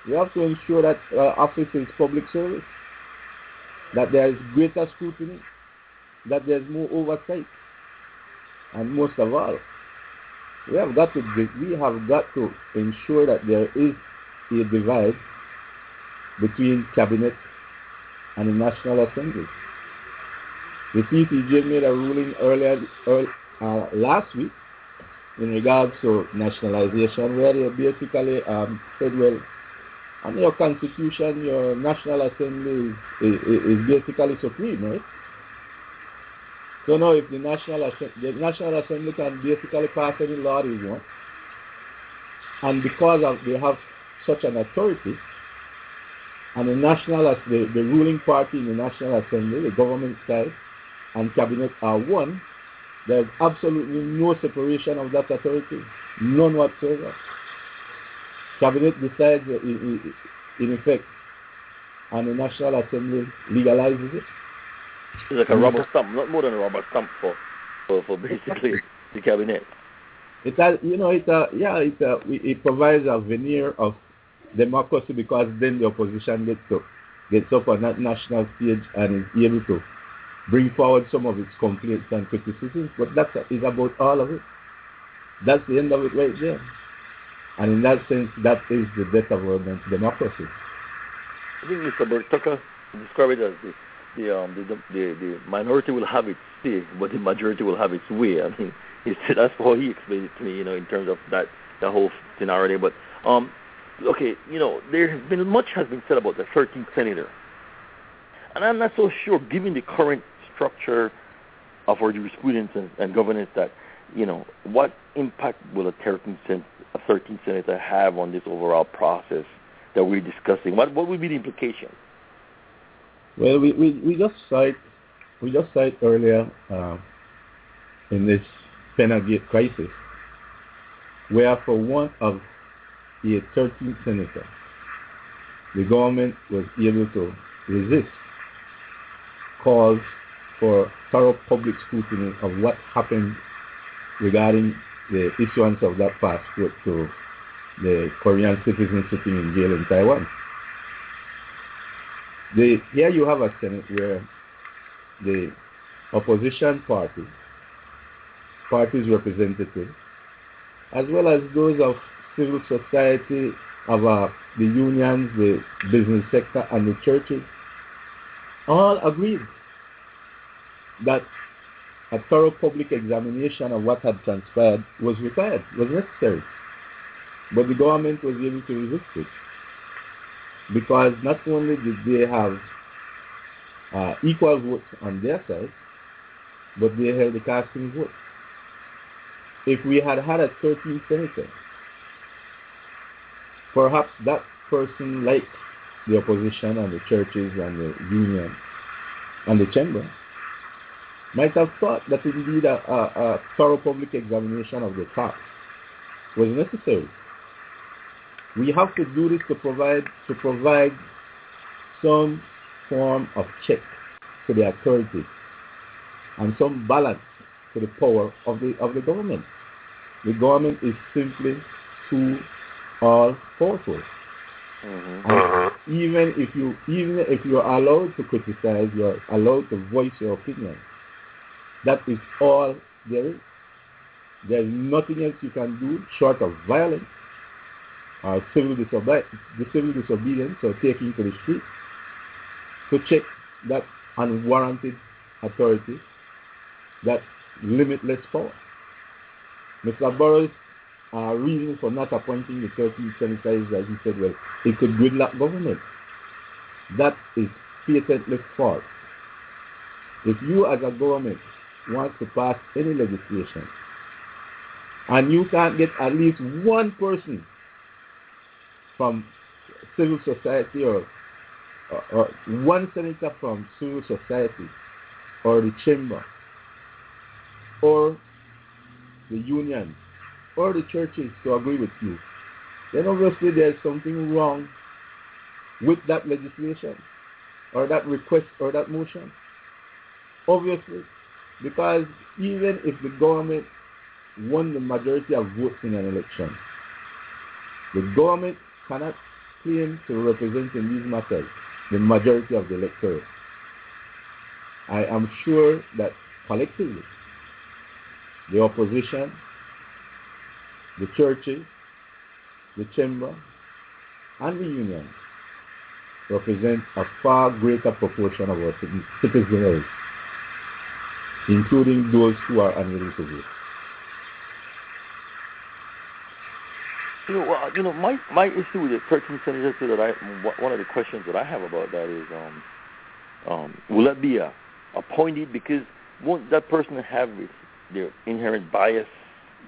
We have to ensure that uh, office is public service, that there is greater scrutiny, that there is more oversight, and most of all, we have got to we have got to ensure that there is a divide between cabinet and the National Assembly. The CCJ made a ruling earlier, earlier uh, last week in regards to nationalization, where they basically um, said, well, under your constitution, your National Assembly is, is, is basically supreme, right? So now if the National, Assembly, the National Assembly can basically pass any law they want, and because of they have such an authority, and the national, the, the ruling party in the National Assembly, the government side, and cabinet are one, there's absolutely no separation of that authority, none whatsoever. Cabinet decides in, in effect, and the National Assembly legalizes it. It's like a rubber stamp, not more than a rubber stamp for, for, for basically the cabinet. It has, you know, it uh, yeah, it uh, it provides a veneer of democracy because then the opposition gets to gets up on that national stage and is able to bring forward some of its complaints and criticisms, but that is about all of it. That's the end of it right there. And in that sense, that is the death of our democracy. I think Mr. Bert Tucker described it as the the, um, the, the the minority will have its say, but the majority will have its way. I mean, he said that's how he explained it to me, you know, in terms of that the whole scenario. But um, okay, you know, there has been much has been said about the 13th senator, and I'm not so sure, given the current structure of our jurisprudence and, and governance, that you know, what impact will a 13th, a 13th senator have on this overall process that we're discussing? What what would be the implication? Well, we, we, we just cite we just cite earlier uh, in this Pennergate crisis, where for one of the 13th senator, the government was able to resist calls for thorough public scrutiny of what happened regarding the issuance of that passport to the Korean citizen sitting in jail in Taiwan. The, here you have a Senate where the opposition party, parties representatives, as well as those of civil society, of uh, the unions, the business sector, and the churches, all agreed that a thorough public examination of what had transpired was required, was necessary. But the government was able to resist it. Because not only did they have uh, equal votes on their side, but they held the casting vote. If we had had a 13th senator, perhaps that person, like the opposition and the churches and the union and the chamber, might have thought that indeed a, a, a thorough public examination of the tax was necessary. We have to do this to provide to provide some form of check to the authorities and some balance to the power of the of the government. The government is simply too all powerful. Mm-hmm. Even if you even if you are allowed to criticize, you are allowed to voice your opinion. That is all there is. There is nothing else you can do short of violence or civil, disobe- civil disobedience or taking to the street to check that unwarranted authority, that limitless power. Mr. Barrow's uh, reason for not appointing the 13th senators that he said, well, it could gridlock government. That is patently false. If you as a government wants to pass any legislation and you can't get at least one person from civil society or, or, or one senator from civil society or the chamber or the union or the churches to agree with you, then obviously there's something wrong with that legislation or that request or that motion. Obviously, because even if the government won the majority of votes in an election, the government cannot claim to represent in these matters the majority of the electorate. I am sure that collectively, the opposition, the churches, the chamber, and the union represent a far greater proportion of our citizens, including those who are unable to vote. You know, well, you know, my my issue with the 13th senator too, that I one of the questions that I have about that is, um, um, will that be a appointed because won't that person have their inherent bias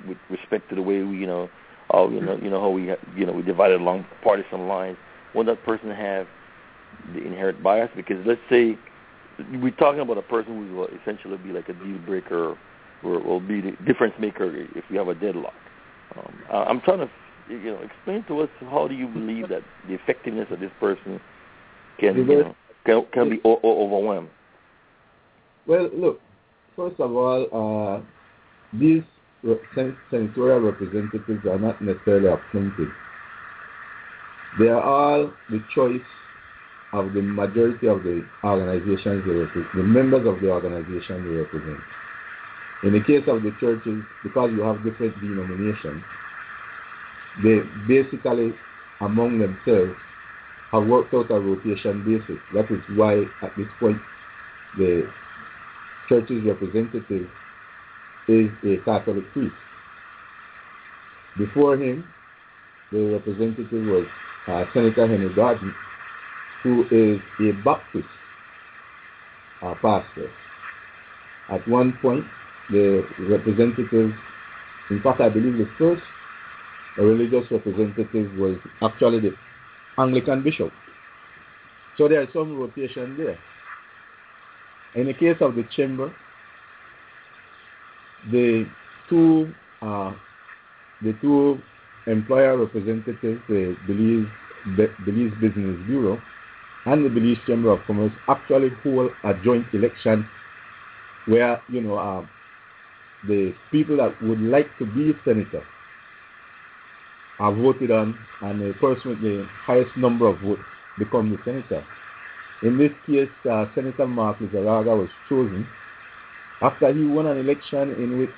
with respect to the way we, you know, how you know, you know how we, you know, we divided along partisan lines? Won't that person have the inherent bias? Because let's say we're talking about a person who will essentially be like a deal breaker or will be the difference maker if we have a deadlock. Um, I'm trying to you know, explain to us how do you believe that the effectiveness of this person can, you know, can, can be o- overwhelmed? Well, look, first of all, uh, these senatorial representatives are not necessarily appointed. They are all the choice of the majority of the organizations they represent, the members of the organization they represent. In the case of the churches, because you have different denominations, they basically among themselves have worked out a rotation basis. That is why at this point the church's representative is a Catholic priest. Before him, the representative was uh, Senator Henry Gordon, who is a Baptist uh, pastor. At one point, the representative, in fact, I believe the first religious representative was actually the Anglican bishop. So there is some rotation there. In the case of the chamber, the two uh, the two employer representatives, the Belize, Belize Business Bureau and the Belize Chamber of Commerce actually hold a joint election where, you know, uh, the people that would like to be senator are voted on and the person with the highest number of votes become the senator. In this case, uh, Senator Mark Lizarraga was chosen after he won an election in which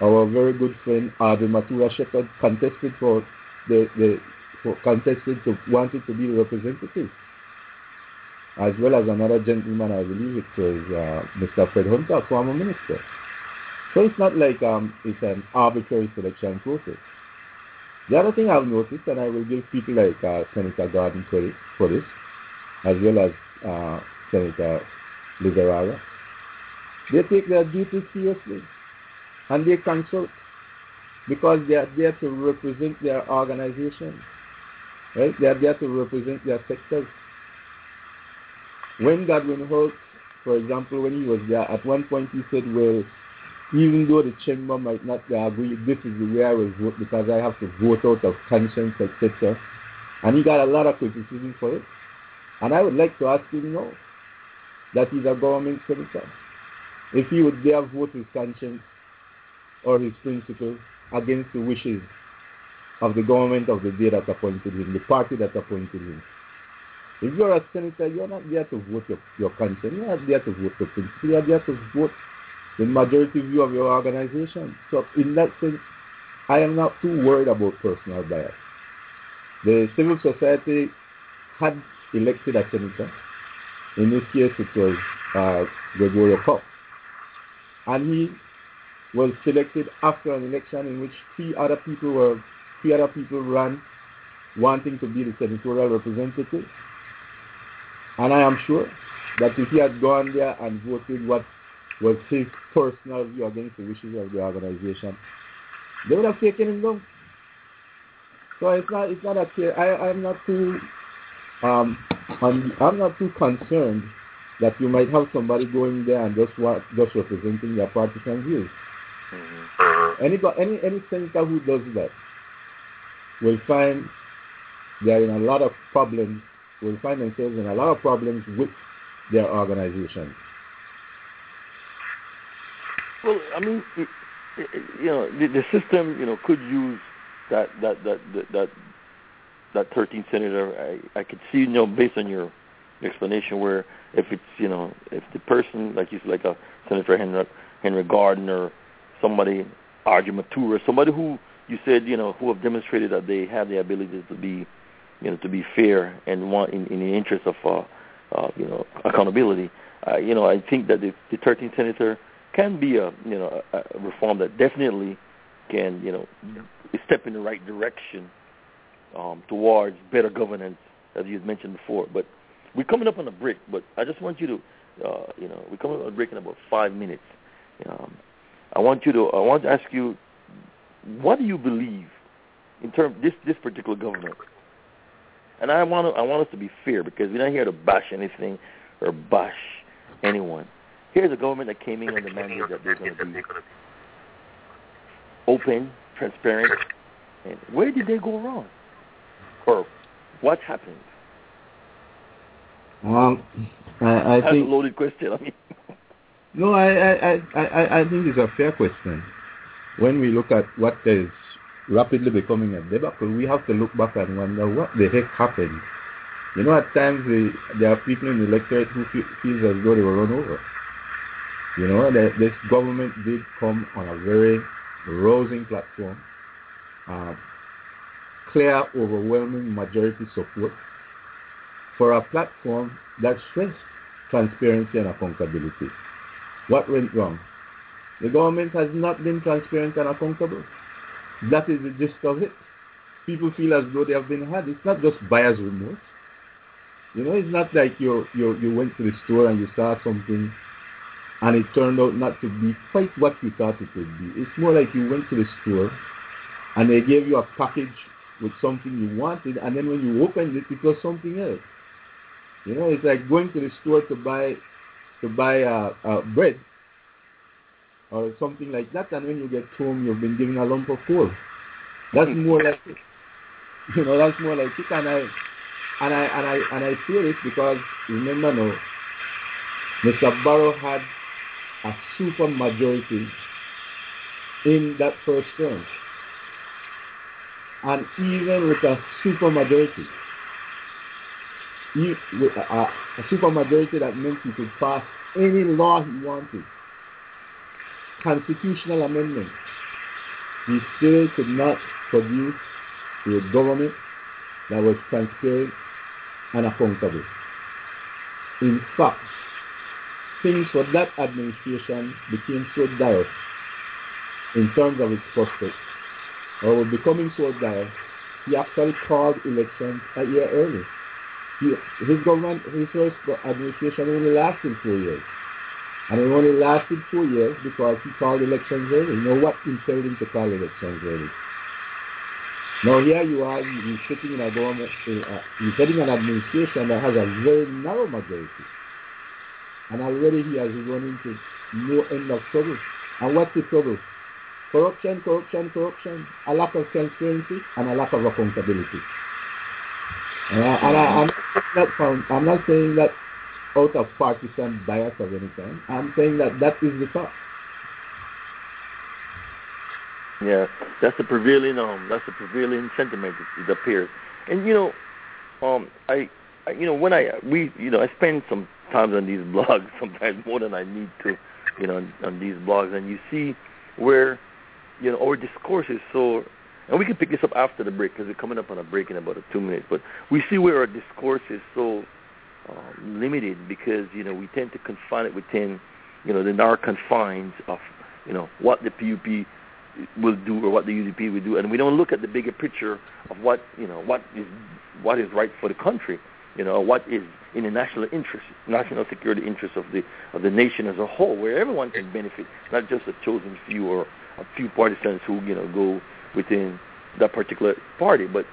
our very good friend Audrey Matura Shepherd contested for the, the for contested to wanted to be representative, as well as another gentleman, I believe it was uh, Mr. Fred Hunter, former minister. So it's not like um, it's an arbitrary selection process. The other thing I've noticed, and I will give people like uh, Senator Garden credit for this, as well as uh, Senator Lizarraga, they take their duties seriously and they consult because they are there to represent their organization. Right? They are there to represent their sectors. When Godwin Hulse, for example, when he was there, at one point he said, well, even though the chamber might not agree, this is the way I will vote because I have to vote out of conscience, etc. And he got a lot of criticism for it. And I would like to ask him now that he's a government senator. If he would dare vote his conscience or his principles against the wishes of the government of the day that appointed him, the party that appointed him. If you're a senator, you're not there to vote your, your conscience. You're not there to vote your principles. You're there to vote the majority view of your organization. So in that sense, I am not too worried about personal bias. The civil society had elected a senator. In this case, it was uh, Gregorio Koch. And he was selected after an election in which three other people were three other people ran wanting to be the senatorial representative. And I am sure that if he had gone there and voted what was his personal view against the wishes of the organization, they would have taken him down. So it's not it's not a I I'm not too um I'm, I'm not too concerned that you might have somebody going there and just want, just representing their partisan views. Mm-hmm. Any, any, any senator who does that will find they're in a lot of problems, will find themselves in a lot of problems with their organization. Well, I mean, it, it, you know, the, the system, you know, could use that that that that that, that 13th senator. I I could see, you know, based on your explanation, where if it's you know, if the person like you like a Senator Henry Henry Gardner somebody, Matura, somebody who you said, you know, who have demonstrated that they have the ability to be, you know, to be fair and want in, in the interest of, uh, uh, you know, accountability. Uh, you know, I think that the, the 13th senator can be a, you know, a, a reform that definitely can, you know, step in the right direction um, towards better governance, as you mentioned before. But we're coming up on a break. But I just want you to, uh, you know, we're coming up on a break in about five minutes. Um, I want you to I want to ask you, what do you believe in terms this this particular government? And I want to, I want us to be fair because we're not here to bash anything or bash anyone. Here's a government that came in on the mandate that they're going to be open, transparent. And where did they go wrong, or what happened? Um, I, I That's think a loaded question. I mean. No, I, I, I, I think it's a fair question. When we look at what is rapidly becoming a debacle, we have to look back and wonder what the heck happened You know, at times they, there are people in the electorate who feel, feels as though they were run over. You know, that this government did come on a very rousing platform, uh, clear, overwhelming majority support for a platform that stressed transparency and accountability. What went wrong? The government has not been transparent and accountable. That is the gist of it. People feel as though they have been had. It's not just buyer's remorse. You know, it's not like you you you went to the store and you saw something and it turned out not to be quite what you thought it would be. It's more like you went to the store and they gave you a package with something you wanted and then when you opened it it was something else. You know, it's like going to the store to buy to buy uh, uh, bread or something like that, and when you get home, you've been given a lump of coal. That's more like it. You know, that's more like it, and I and I and I and I feel it because remember now, Mr. Barrow had a super majority in that first term, and even with a super majority, he, with uh, uh, a, supermajority that meant he could pass any law he wanted constitutional amendment, he still could not produce a government that was transparent and accountable. In fact, things for that administration became so dire in terms of its prospects, or were becoming so dire, he actually called elections a year early. His government, his first administration only lasted four years. And it only lasted four years because he called elections early. You know what impelled him to call elections early? Now here you are, you're sitting in a government, uh, you're sitting an administration that has a very narrow majority. And already he has run into no end of trouble. And what's the trouble? Corruption, corruption, corruption, a lack of transparency, and a lack of accountability. And, I, and I, I'm, not, I'm not saying that out of partisan bias of any kind. I'm saying that that is the fact. Yeah, that's the prevailing um that's the prevailing sentiment it appears. And you know, um I, I you know when I we you know I spend some time on these blogs sometimes more than I need to, you know, on, on these blogs and you see where you know our discourse is so and we can pick this up after the break because we're coming up on a break in about two minutes. But we see where our discourse is so um, limited because you know we tend to confine it within you know the narrow confines of you know what the PUP will do or what the UDP will do, and we don't look at the bigger picture of what you know what is what is right for the country, you know what is in the national interest, national security interest of the of the nation as a whole, where everyone can benefit, not just a chosen few or a few partisans who you know go within that particular party, but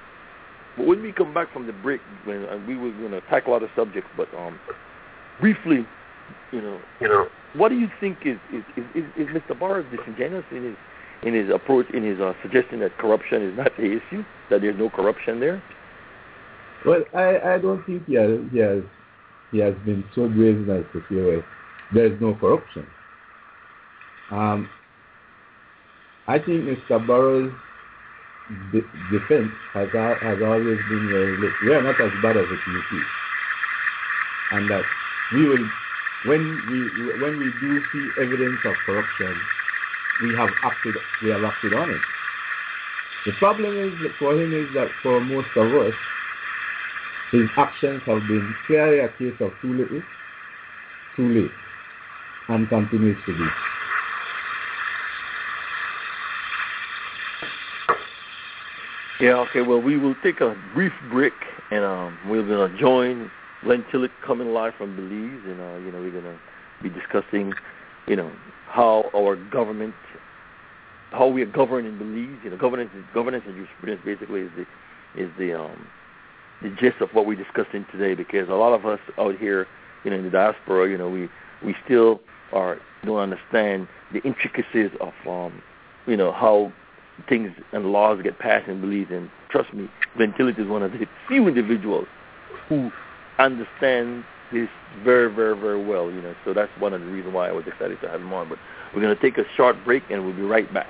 but when we come back from the break, when uh, we were going to tackle other subjects, but um, briefly, you know, you know, what do you think is is is, is Mr. Barr disingenuous in his in his approach in his uh, suggestion that corruption is not the issue, that there's no corruption there? Well, I I don't think he has he has he has been so brazen as to say well, there's no corruption. Um, I think Mr. Barrow's de- defense has has always been very we are not as bad as the PUP, and that we will when we when we do see evidence of corruption, we have acted we have acted on it. The problem is for him is that for most of us, his actions have been clearly a case of too little, too late, and continues to be. Yeah, okay, well, we will take a brief break, and um, we're going to join Glenn Tillett coming live from Belize, and, uh, you know, we're going to be discussing, you know, how our government, how we are governed in Belize. You know, governance, governance and jurisprudence basically is the, is the, um, the gist of what we're discussing today, because a lot of us out here, you know, in the diaspora, you know, we, we still are, don't understand the intricacies of, um, you know, how things and laws get passed and believed in. Trust me, Glenn is one of the few individuals who understand this very, very, very well. You know, so that's one of the reasons why I was excited to have him on. But we're going to take a short break, and we'll be right back.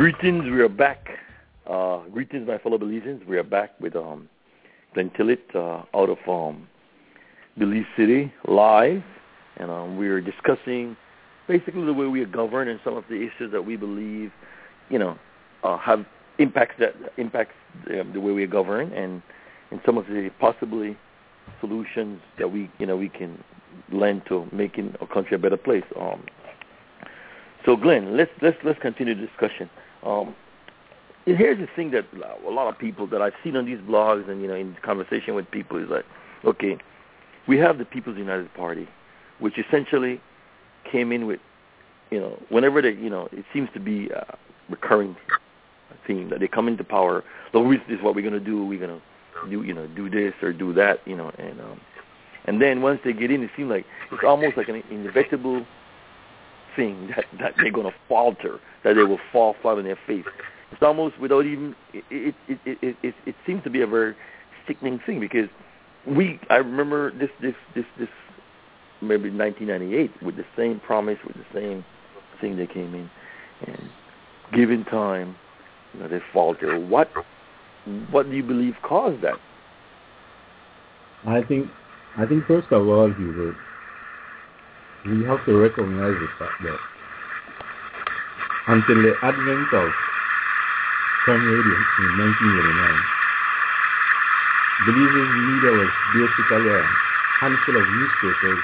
Greetings. We are back. Uh, greetings, my fellow Belizeans. We are back with um, Glenn Tillett uh, out of um, Belize City live, and um, we are discussing basically the way we are governed and some of the issues that we believe, you know, uh, have impacts that impacts um, the way we are governed, and and some of the possibly solutions that we you know we can lend to making our country a better place. Um, so, Glenn, let's let's let's continue the discussion. Um, here's the thing that a lot of people that I've seen on these blogs and you know in conversation with people is like, okay, we have the People's United Party, which essentially came in with, you know, whenever they, you know, it seems to be a recurring theme that they come into power. Look, this is what we're going to do. We're going to do, you know, do this or do that, you know, and um, and then once they get in, it seems like it's almost like an inevitable thing that, that they're going to falter, that they will fall flat on their face. It's almost without even it it, it it it it seems to be a very sickening thing because we I remember this this this this maybe 1998 with the same promise with the same thing they came in. And given time you know they falter. What what do you believe caused that? I think I think first of all Hubert we have to recognize the fact that until the advent of Prime Radio in 1989, Belize's media was basically a handful of newspapers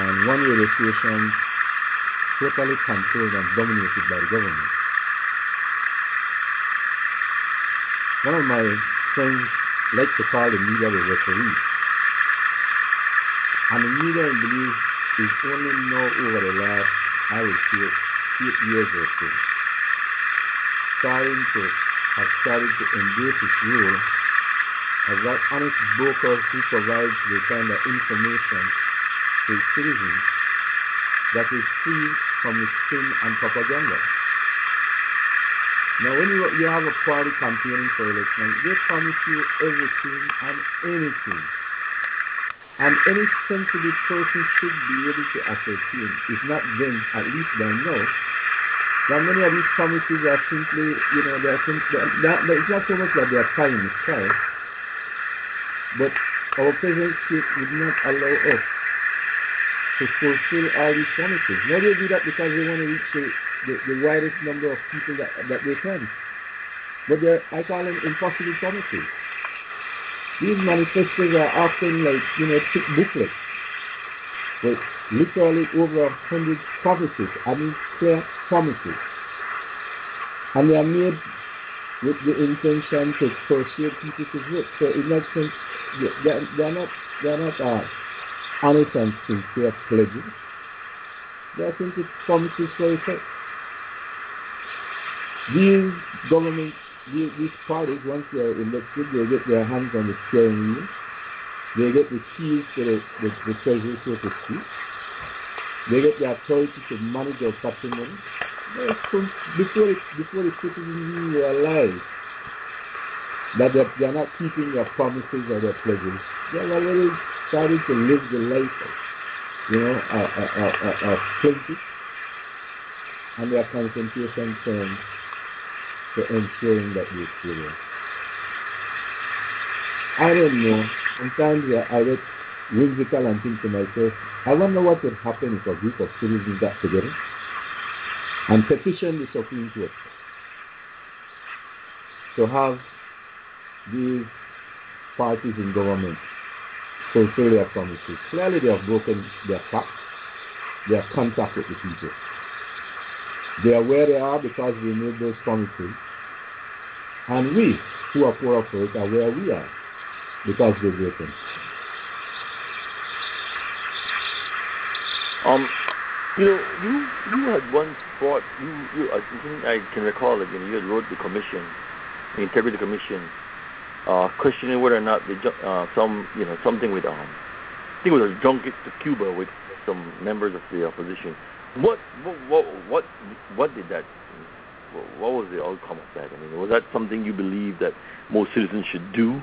and one radio station totally controlled and dominated by the government. One of my friends liked to call the media the referee. And the media in Belize is only now over the last, I would say, eight years or so, starting to have started to embrace its role. As that honest broker who provides the kind of information to citizens that is free from the spin and propaganda. Now, when you, you have a party campaigning for election, they promise you everything and anything and any sensible person should be able to ascertain, if not then, at least by now, that many of these promises are simply, you know, they are simply, it's not so much that they are pie in the sky, but our present state would not allow us to fulfill all these promises. Now they do that because they want to reach the, the, the widest number of people that, that they can. But they're, I call them impossible promises. These manifestos are often like, you know, thick booklets with literally over a hundred prophecies, I mean clear promises. And they are made with the intention to persuade people to vote. So in that sense, they are, they are not, they are not uh, honest and sincere pledges. They are simply promises for effect. These government these, parties, once they are elected, they get their hands on the steering. They get the keys to the, the, the treasury, so to speak. They get the authority to manage their patrimony. Before, before the citizens realize that they're, they're not keeping their promises or their pledges, they're already starting to live the life of, you know, of, of, of plenty. And their concentration turns to ensuring that we experience. I don't know. Sometimes I get whimsical and think to myself, I wonder what would happen if a group of citizens got together and petitioned the Supreme Court to have these parties in government fulfill their promises. Clearly they have broken their pact, their contact with the people. They are where they are because we made those promises. And we, who are poor for it, are where we are because break them. Um, you know, you you had once brought you you I I can recall again. You had wrote the commission, the integrity commission, uh, questioning whether or not the uh, some you know something with um, I think it was a junket to Cuba with some members of the opposition. What what what what, did that? What was the outcome of that? I mean, was that something you believe that most citizens should do?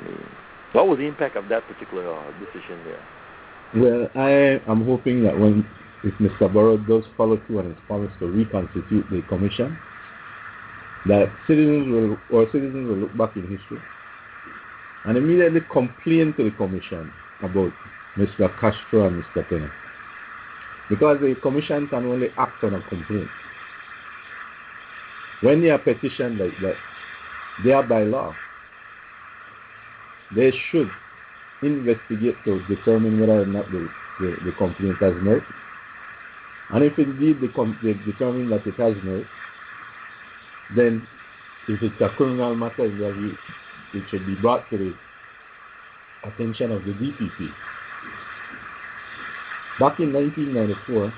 I mean, what was the impact of that particular uh, decision there? Well, I am hoping that when if Mr. Barrow does follow through on his promise to reconstitute the commission, that citizens will or citizens will look back in history and immediately complain to the commission about Mr. Castro and Mr. Pena. Because the commission can only act on a complaint. When they are petitioned like that, they are by law. They should investigate to determine whether or not the, the, the complaint has merit. And if indeed they, com- they determine that it has merit, then if it's a criminal matter, it should be brought to the attention of the DPP. Back in 1994,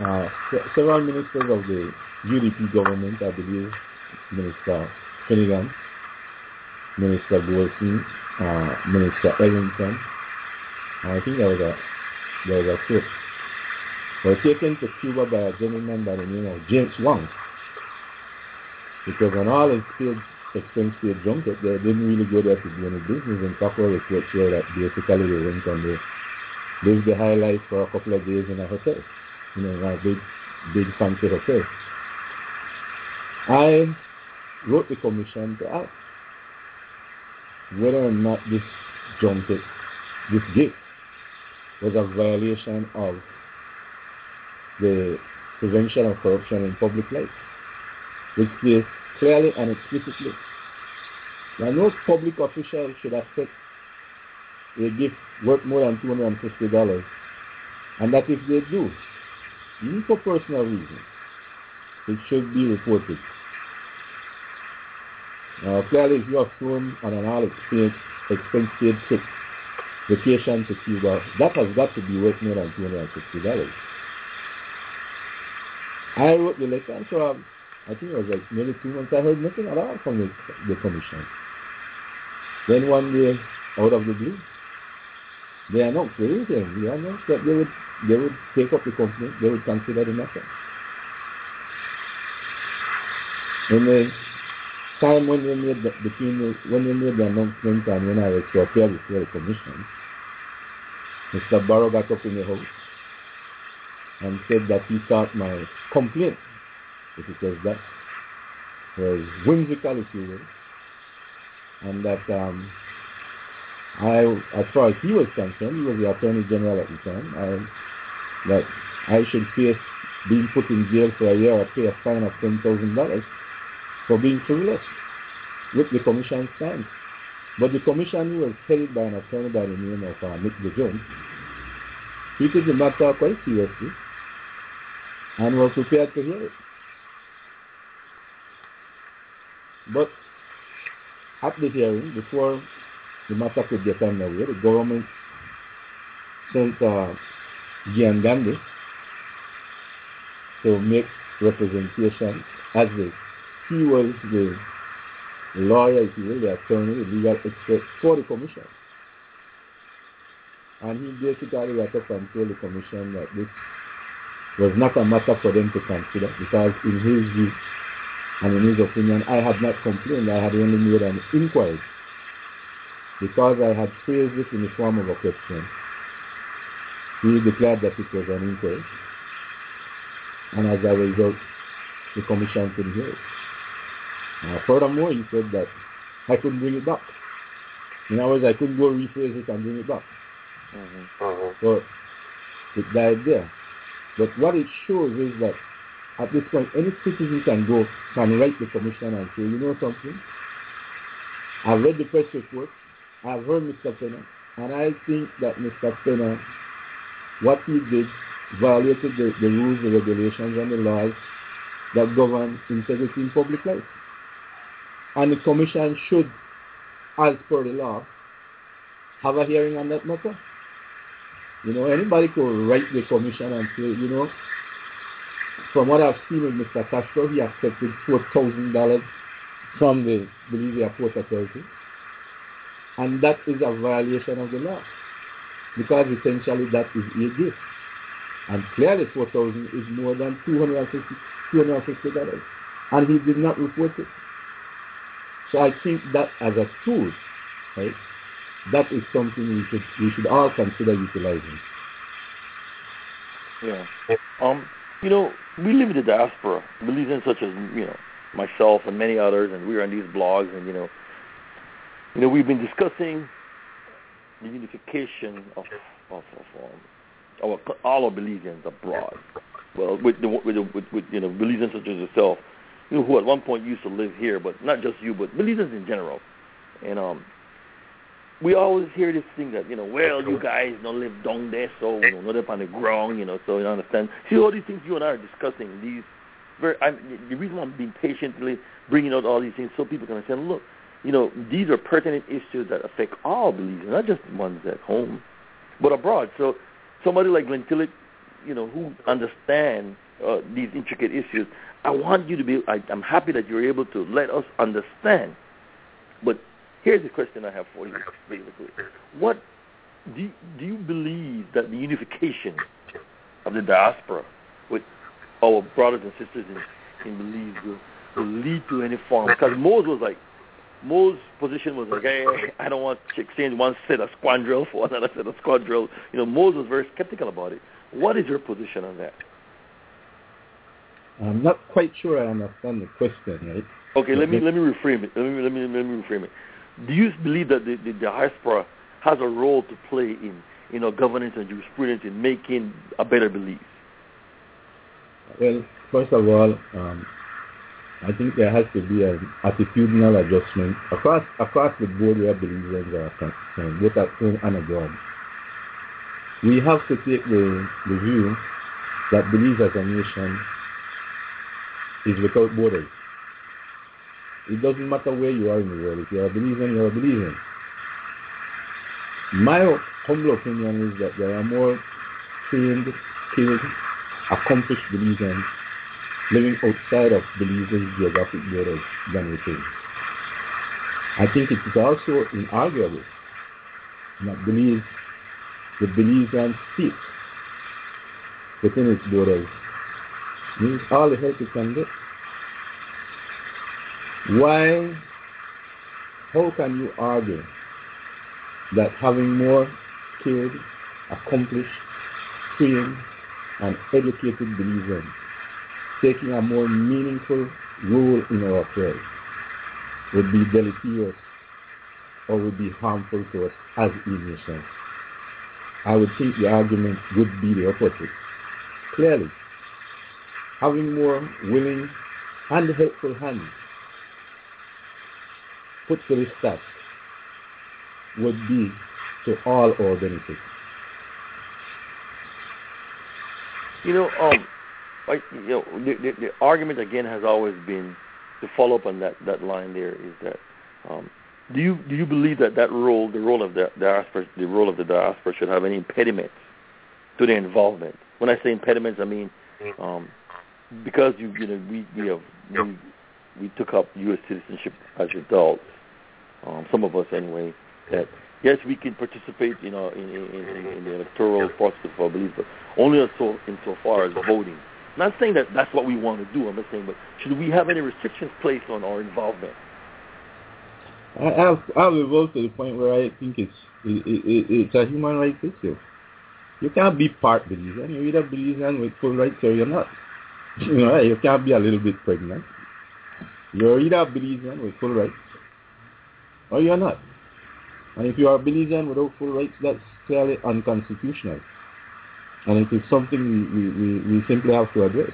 uh, several ministers of the UDP government, I believe, Minister Finnegan, Minister Goldstein, uh, Minister Elrington, I think there was a there was a trip, were taken to Cuba by a gentleman by the name of James Wong. Because on all his field expense paid junket, they didn't really go there to do any business. In fact, all reports show that basically they went on the lived the high life for a couple of days in a hotel, you know, in a big, big fancy hotel. I wrote the commission to ask whether or not this junket, this gift, was a violation of the Prevention of Corruption in Public Life, which says clearly and explicitly that no public official should accept a gift worth more than $250 and that if they do, even for personal reasons, it should be reported. Now, clearly, if you are flown on an all expense, expense paid trip vacation to Cuba, that has got to be worth more than $250. I wrote the letter, and so I think it was like nearly two months, I heard nothing at all from the, the commission. Then one day, out of the blue, they are didn't say, they announced that they would, they would take up the complaint, they would consider the. In the time when they made the, between the, when they made the announcement and when I was to appear before the commission, Mr. Barrow got up in the house and said that he thought my complaint, if it was that, was whimsical, if you will, and that um, I, as far as he was concerned, he was the Attorney General at the time, I, that I should face being put in jail for a year or pay a fine of $10,000 for being frivolous with the commission stand. But the commission was headed by an attorney by the name of uh, Nick Jones. He took the matter quite seriously and was prepared to hear it. But at the hearing, before the could get underway, the government sent uh, Gian Gandhi to make representation as the he was the lawyer, if you will, the attorney, the legal expert for the commission. And he basically up and told the commission that this was not a matter for them to consider because in his view and in his opinion, I had not complained, I had only made an inquiry because I had phrased it in the form of a question. He declared that it was an inquiry and as a result, the commission couldn't hear it. Uh, furthermore, he said that I couldn't bring it back. In other words, I couldn't go rephrase it and bring it back. Mm-hmm. So it died there. But what it shows is that at this point, any citizen can go, can write the commission and say, you know something? I've read the press report. I've heard Mr. Pena. And I think that Mr. Pena, what he did violated the, the rules, the regulations, and the laws that govern integrity in public life. And the commission should, as per the law, have a hearing on that matter. You know, anybody could write the commission and say, you know, from what I've seen with Mr. Castro, he accepted $4,000 from the Bolivia Port Authority. And that is a violation of the law. Because essentially that is a gift. And clearly 4000 is more than $250, $250. And he did not report it. So I think that as a tool, right, that is something we should we should all consider utilizing. Yeah. Um, you know, we live in the diaspora. Belizeans such as you know myself and many others, and we're on these blogs, and you know, you know, we've been discussing the unification of of, of um, our all our Belizeans abroad. Well, with the with, the, with, with you know Belizeans such as yourself, you know, who at one point used to live here, but not just you, but Belizeans in general, and um, we always hear this thing that you know, well, you guys don't live down there, so you know, not up on the ground, you know, so you understand. See all these things you and I are discussing. These very, I, the reason I'm being patiently bringing out all these things so people can understand. Look, you know, these are pertinent issues that affect all Belizeans, not just ones at home, but abroad. So somebody like Glenn Tillett, you know, who understands uh, these intricate issues, I want you to be. I, I'm happy that you're able to let us understand. But here's the question I have for you, basically: What do do you believe that the unification of the diaspora with our brothers and sisters in in Belize will, will lead to any form? Because Moses was like, Mo's position was like, hey, I don't want to exchange one set of squandrel for another set of squandrel. You know, Moses was very skeptical about it. What is your position on that? I'm not quite sure I understand the question, right? Okay, let me let me reframe it. Let me let me let me reframe it. Do you believe that the, the diaspora has a role to play in you know governance and jurisprudence in making a better Belize? Well, first of all, um, I think there has to be an attitudinal adjustment across across the board where Belizeans are concerned, both at home and abroad. We have to take the, the view that Belize as a nation is without borders. It doesn't matter where you are in the world. If you're a Belizean, you're a Belizean. My humble opinion is that there are more trained, skilled, accomplished Belizeans living outside of Belize's geographic borders than we think. I think it is also inarguable that Belize, the Belizean state within its borders needs all the help it can get. Why, how can you argue that having more skilled, accomplished, trained, and educated Belizeans taking a more meaningful role in our affairs would be deleterious or would be harmful to us as a. I would think the argument would be the opposite. Clearly, having more willing and helpful hands put to this task would be to all our benefit. You know, um, like you know, the, the, the argument again has always been to follow up on that that line. There is that um, do you do you believe that that role, the role of the diaspora, the role of the diaspora, should have any impediments to their involvement? When I say impediments, I mean um, because you you know we we have we, we took up U.S. citizenship as adults. Um, some of us anyway. That yes, we can participate, you know, in, in, in, in the electoral process for Belize, but only so insofar as voting. Not saying that that's what we want to do. I'm not saying, but should we have any restrictions placed on our involvement? I, I'll, I'll evolve to the point where I think it's it, it, it's a human rights issue. You can't be part Belizean. You're either Belizean with full rights or you're not. You know, you can't be a little bit pregnant. You're either Belizean with full rights or you're not. And if you are Belizean without full rights, that's clearly unconstitutional. And it is something we, we, we simply have to address.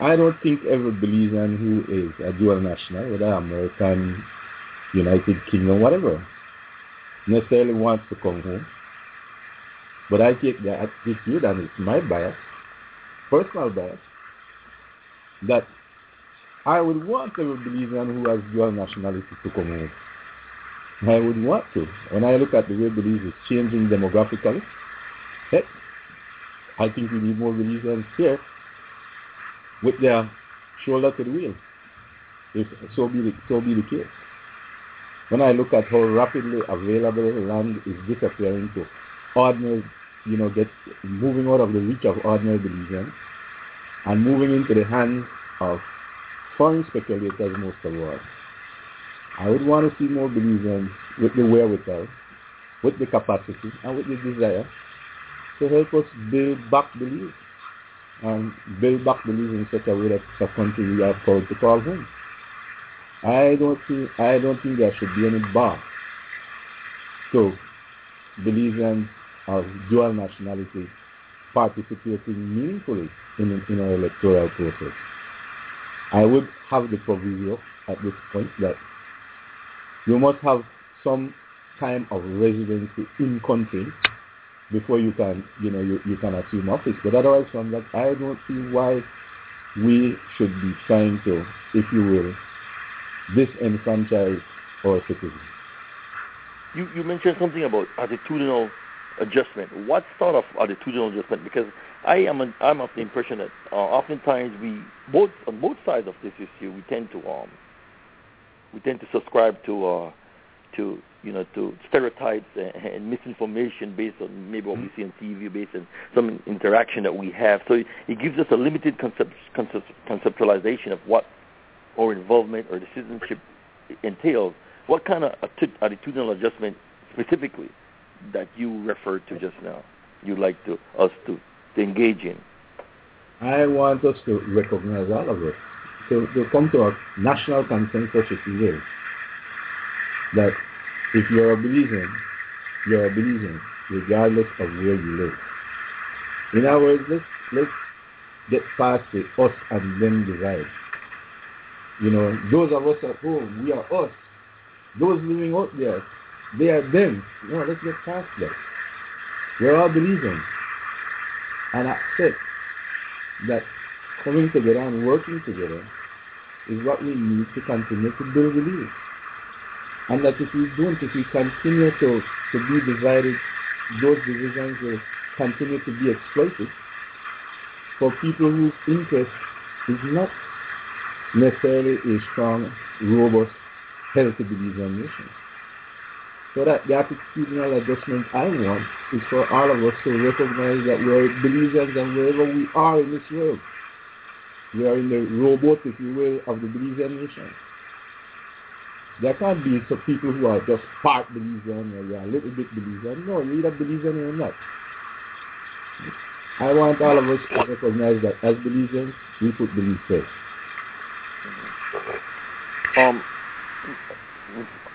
I don't think every Belizean who is a dual national, whether American, United Kingdom, whatever, necessarily wants to come home. But I take the attitude, and it's my bias, personal bias, that I would want every Belizean who has dual nationality to come home. I would want to. When I look at the way Belize is changing demographically, I think we need more Belizeans here with their shoulder to the wheel, if so be the, so be the case. When I look at how rapidly available land is disappearing to ordinary, you know, get moving out of the reach of ordinary Belizeans and moving into the hands of foreign speculators most of all. I would want to see more Belizeans with the wherewithal, with the capacity, and with the desire to help us build back Belize and build back Belize in such a way that it's a country we are proud to call home. I don't think I don't think there should be any bar to Belizeans of dual nationality participating meaningfully in, in our electoral process. I would have the proviso at this point that you must have some time of residency in country before you can, you know, you, you can assume office. But otherwise from that, I don't see why we should be trying to, if you will, disenfranchise our citizens. You, you mentioned something about attitudinal adjustment. What sort of attitudinal adjustment? Because I am I'm of the impression that uh, oftentimes we both on both sides of this issue we tend to um we tend to subscribe to uh to you know to stereotypes and, and misinformation based on maybe what we mm-hmm. see on TV, based on some interaction that we have. So it, it gives us a limited concept, concept conceptualization of what our involvement or citizenship entails. What kind of attitudinal adjustment specifically that you referred to just now? You'd like to us to, to engage in? I want us to recognize all of it, to, to come to a national consensus, if you will, that if you're a Belizean, you're a Belizean, regardless of where you live. In other words, let's, let's get past the us and them divide. You know, those of us at home, we are us. Those living out there, they are them. No, let's get past that. We're all Belizeans. And accept that coming together and working together is what we need to continue to build Belize. And that if we don't, if we continue to, to be divided, those divisions will continue to be exploited for people whose interest is not necessarily a strong, robust, healthy Belizean nation. So that the attitudinal adjustment I want is for all of us to recognize that we're Belizeans and wherever we are in this world, we are in the rowboat, if you will, of the Belizean nation. There can't be some people who are just part Belizean or you're a little bit Belizean. No, you're either Belizean or not. I want all of us to recognize that as Belizeans, we put Belize first. Um,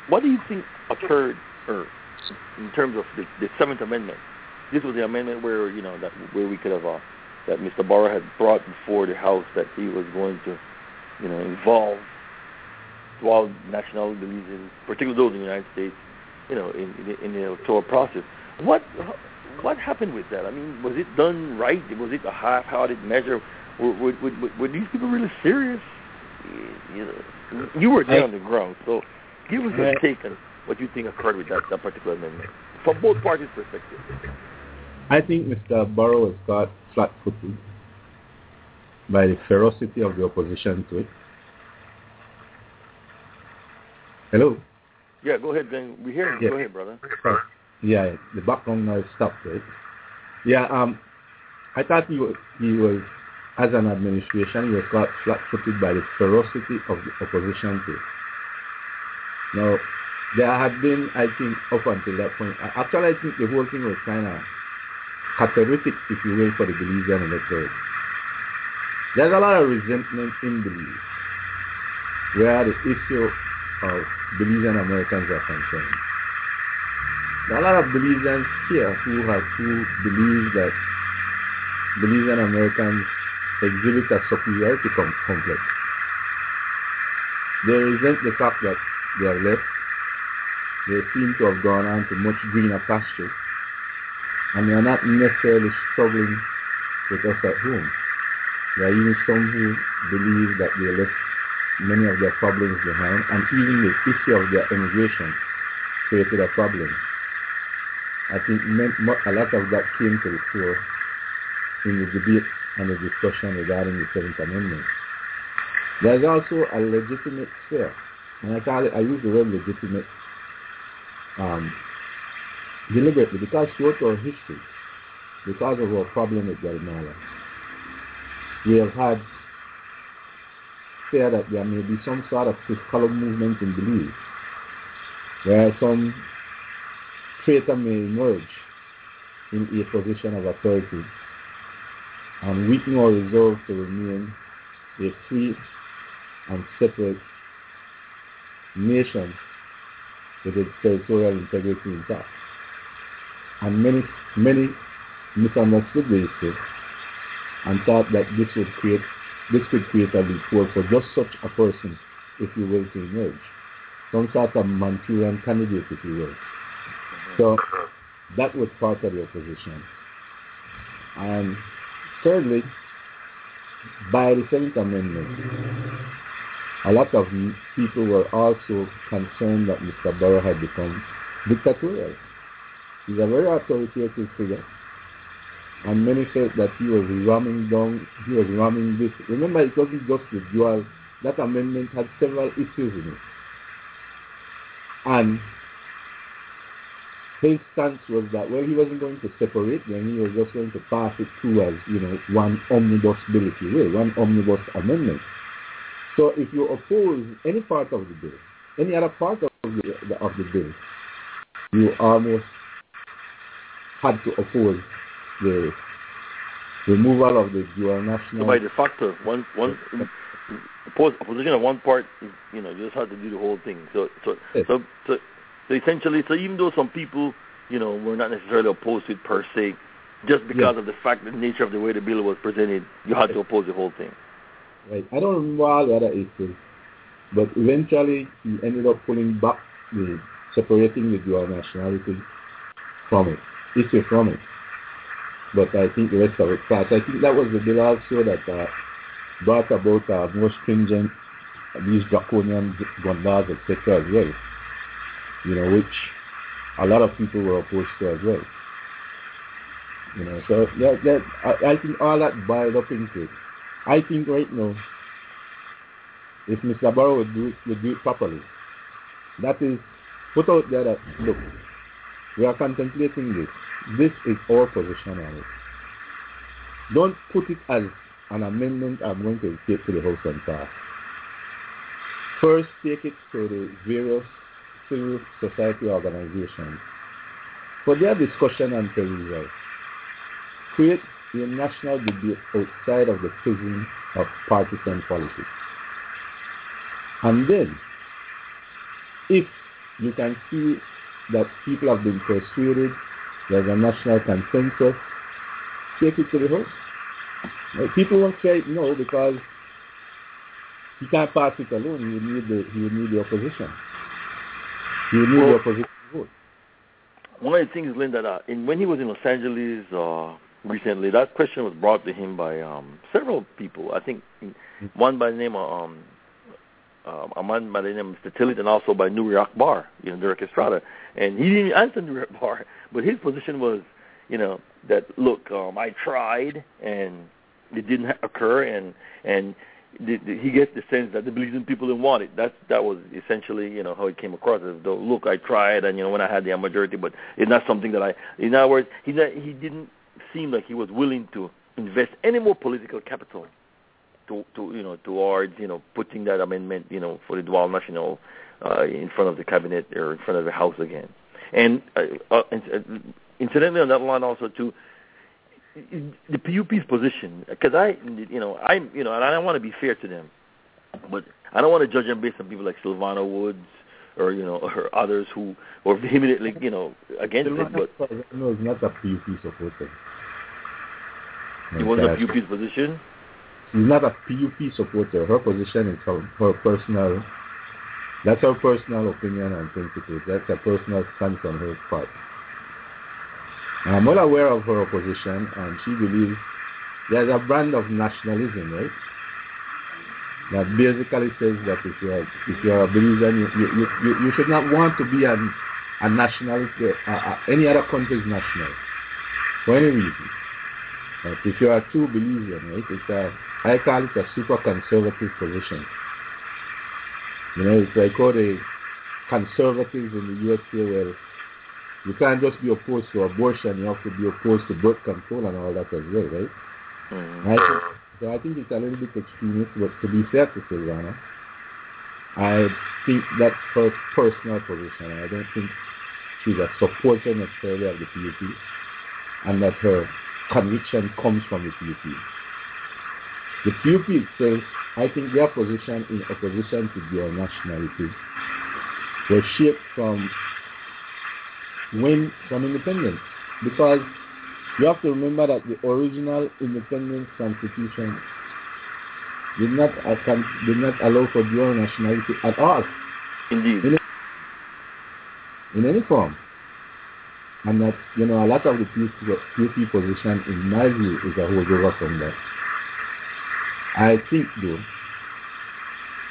what do you think occurred, or in terms of the, the Seventh Amendment? This was the amendment where you know that where we could have uh, that Mr. Barrow had brought before the House that he was going to, you know, involve all national Belizeans, particularly those in the United States, you know, in, in, in the electoral process. What what happened with that? I mean, was it done right? Was it a half-hearted measure? Were, were, were, were these people really serious? You know, you were there on the ground, so give us a take on what you think occurred with that, that particular amendment from both parties' perspective. I think Mr. Barrow has got flat-footed by the ferocity of the opposition to it. Hello? Yeah, go ahead, Ben. We hear you. Yeah. Go ahead, brother. Yeah, the background noise stopped, right? Yeah, um, I thought he was, he was, as an administration, he was caught flat-footed by the ferocity of the opposition to it. Now, there had been, I think, up until that point, actually I think the whole thing was kind of cathartic, if you will, for the Belizean electorate. There's a lot of resentment in Belize, where the issue of Belizean Americans are concerned. There are a lot of Belizeans here who have who believe that Belizean Americans exhibit a superiority com- complex. They resent the fact that they have left. They seem to have gone on to much greener pastures. And they are not necessarily struggling with us at home. There are even some who believe that they are left many of their problems behind, and even the issue of their immigration created a problem. I think a lot of that came to the fore in the debate and the discussion regarding the Seventh Amendment. There's also a legitimate fear, and I call it, I use the word legitimate um, deliberately because throughout our history, because of our problem with Guatemala, we have had fear that there may be some sort of fiscal movement in Belize, where some traitor may emerge in a position of authority and we can all resolve to remain a free and separate nation with its territorial integrity intact. And many, many misunderstood the issue and thought that this would create, this could create a loophole for just such a person, if you will, to emerge. Some sort of Manchurian candidate, if you will. So that was part of the opposition. And thirdly, by the Seventh Amendment, a lot of people were also concerned that Mr. Barrow had become dictatorial. He's a very authoritative figure. And many felt that he was ramming down, he was ramming this. Remember, it wasn't just the dual, that amendment had several issues in it. And his stance was that, well, he wasn't going to separate them, he was just going to pass it through as, you know, one omnibus bill, if you will, one omnibus amendment. So if you oppose any part of the bill, any other part of the, of the bill, you almost had to oppose the removal of the dual national. So by de facto, one one opposition of one part, you know, you just had to do the whole thing. So so Yes. so, so so essentially, so even though some people, you know, were not necessarily opposed to it per se, just because Yes. of the fact, the nature of the way the bill was presented, you had to oppose the whole thing. Right. I don't remember all the other issues, but eventually he ended up pulling back the separating the dual nationality from it, issue from it. But I think the rest of it passed. I think that was the bill also that uh, brought about uh, more stringent, uh, these draconian gun laws, etc. as well. You know, which a lot of people were opposed to as well. You know, so that, that I, I think all that boiled up into it. I think right now, if Mr. Barrow would do it, would do it properly, that is, put out there that, look, we are contemplating this. This is our position on it. Don't put it as an amendment I'm going to take to the House and pass. First, take it to the various civil society organizations for their discussion and perusal. Create a national debate outside of the prison of partisan politics. And then, if you can see that people have been persuaded, there's a national consensus, take it to the House. People won't say no because he can't pass it alone. He would need the, he would need the opposition. He would need the opposition vote. One of the things, Linda, that uh, in, when he was in Los Angeles uh, recently, that question was brought to him by um, several people. I think one by the name of um, a man by the name of Mr. Tillett and also by Nuri Akbar, you know, Derek Estrada. And he didn't answer Nuri Akbar, but his position was, you know, that look, um, I tried and it didn't occur, and and the, the, he gets the sense that the Belizean people didn't want it. That that was essentially, you know, how it came across. As though, look, I tried, and you know, when I had the majority, but it's not something that I. In other words, he he didn't seem like he was willing to invest any more political capital to to you know towards you know putting that amendment you know for the dual national uh, in front of the cabinet or in front of the house again. And uh, uh, uh, incidentally, on that line also too, the PUP's position because I you know I you know and I don't want to be fair to them, but I don't want to judge them based on people like Silvana Woods or you know or others who were vehemently you know against it, but no, he's not a PUP supporter. it was a. PUP's position. She's not a PUP supporter. Her position is her, her personal. That's her personal opinion and principles. That's a personal stance on her part. I'm well aware of her opposition, and she believes there's a brand of nationalism, right? That basically says that if you're if you're a Belizean, you, you, you, you should not want to be an, a nationalist, uh, uh, any other country's national, for any reason. But if you are a true Belizean, right, it's a, I call it a super conservative position. You know, it's like all the conservatives in the USA where you can't just be opposed to abortion, you have to be opposed to birth control and all that as well, right? Mm. I think, so I think it's a little bit extremist, but to be fair to Silvana, I think that's her personal position. I don't think she's a supporter necessarily of the PUP. and that her conviction comes from the PUP. The PUP itself, I think their position in opposition to their nationality was shaped from when from independence because you have to remember that the original independence constitution did not did not allow for dual nationality at all. Indeed. In, in any form. And that, you know, a lot of the PUP position, in my view, is a holdover from that. I think, though,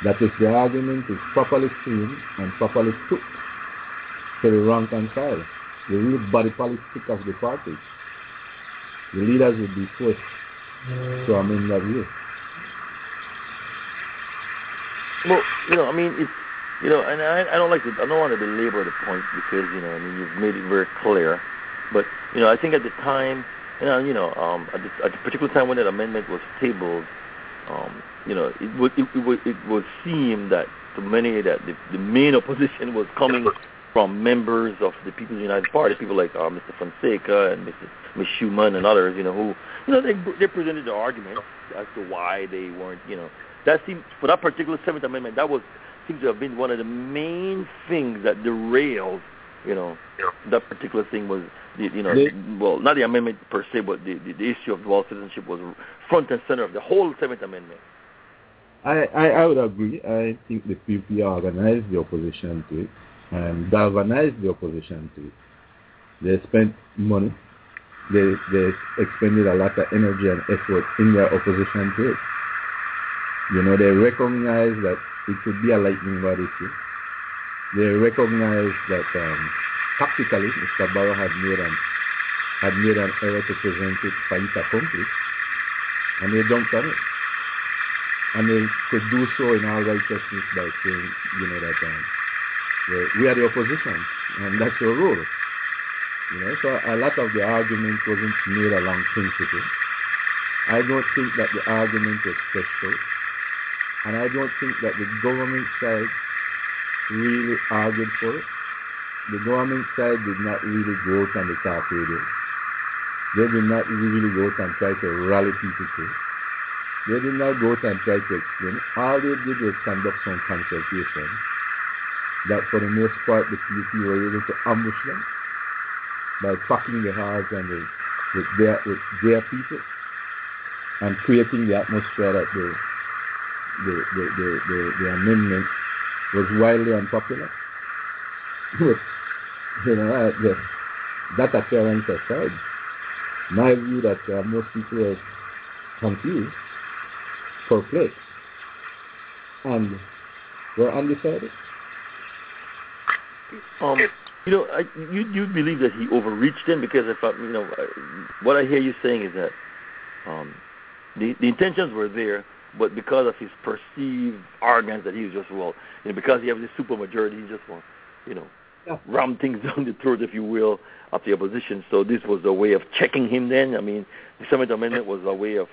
that if the argument is properly framed and properly put to the rank and file, the real body politic of the party, the leaders would be forced to amend that view. Well, you know, I mean, it's you know, and I, I don't like to, I don't want to belabor the point because you know, I mean, you've made it very clear. But you know, I think at the time, you know, you know, um, at, the, at the particular time when that amendment was tabled, um, you know, it would it, it would it would seem that to many that the, the main opposition was coming from members of the People's United Party, people like uh, Mr. Fonseca and Mr. Ms. Schuman and others, you know, who, you know, they they presented the argument as to why they weren't, you know, that seemed for that particular Seventh Amendment that was seems to have been one of the main things that derailed, you know, that particular thing was, the, you know, the, well, not the amendment per se, but the, the, the issue of dual citizenship was front and center of the whole Seventh Amendment. I, I, I would agree. I think the PUP organized the opposition to it and galvanized the opposition to it. They spent money. They, they expended a lot of energy and effort in their opposition to it. You know, they recognized that it could be a lightning rod issue. They recognized that um, tactically Mr. Barrow had made an had made an error to present it fait accompli, and they jumped on it. And they could do so in all righteousness by saying, you know, that um, we are the opposition, and that's your role. You know, so a lot of the argument wasn't made along principle. I don't think that the argument was out. And I don't think that the government side really argued for it. The government side did not really go out on the top radio. They did not really go out and try to rally people to. They did not go out and try to explain. All they did was conduct some consultation that for the most part the PUP were able to ambush them by packing the halls and the, with, their, with their people and creating the atmosphere that they the, the, the, the, the amendment was widely unpopular. you know, uh, the, that appearance aside, my view that uh, most people are confused, perplexed, and were undecided. Um, you know, I, you you believe that he overreached him? Because if I, you know, what I hear you saying is that um, the the intentions were there, but because of his perceived arrogance that he was just well, you know, because he has this super majority, he just want, you know, yeah. ram things down the throat, if you will, of the opposition. So this was a way of checking him. Then, I mean, the Seventh Amendment was a way of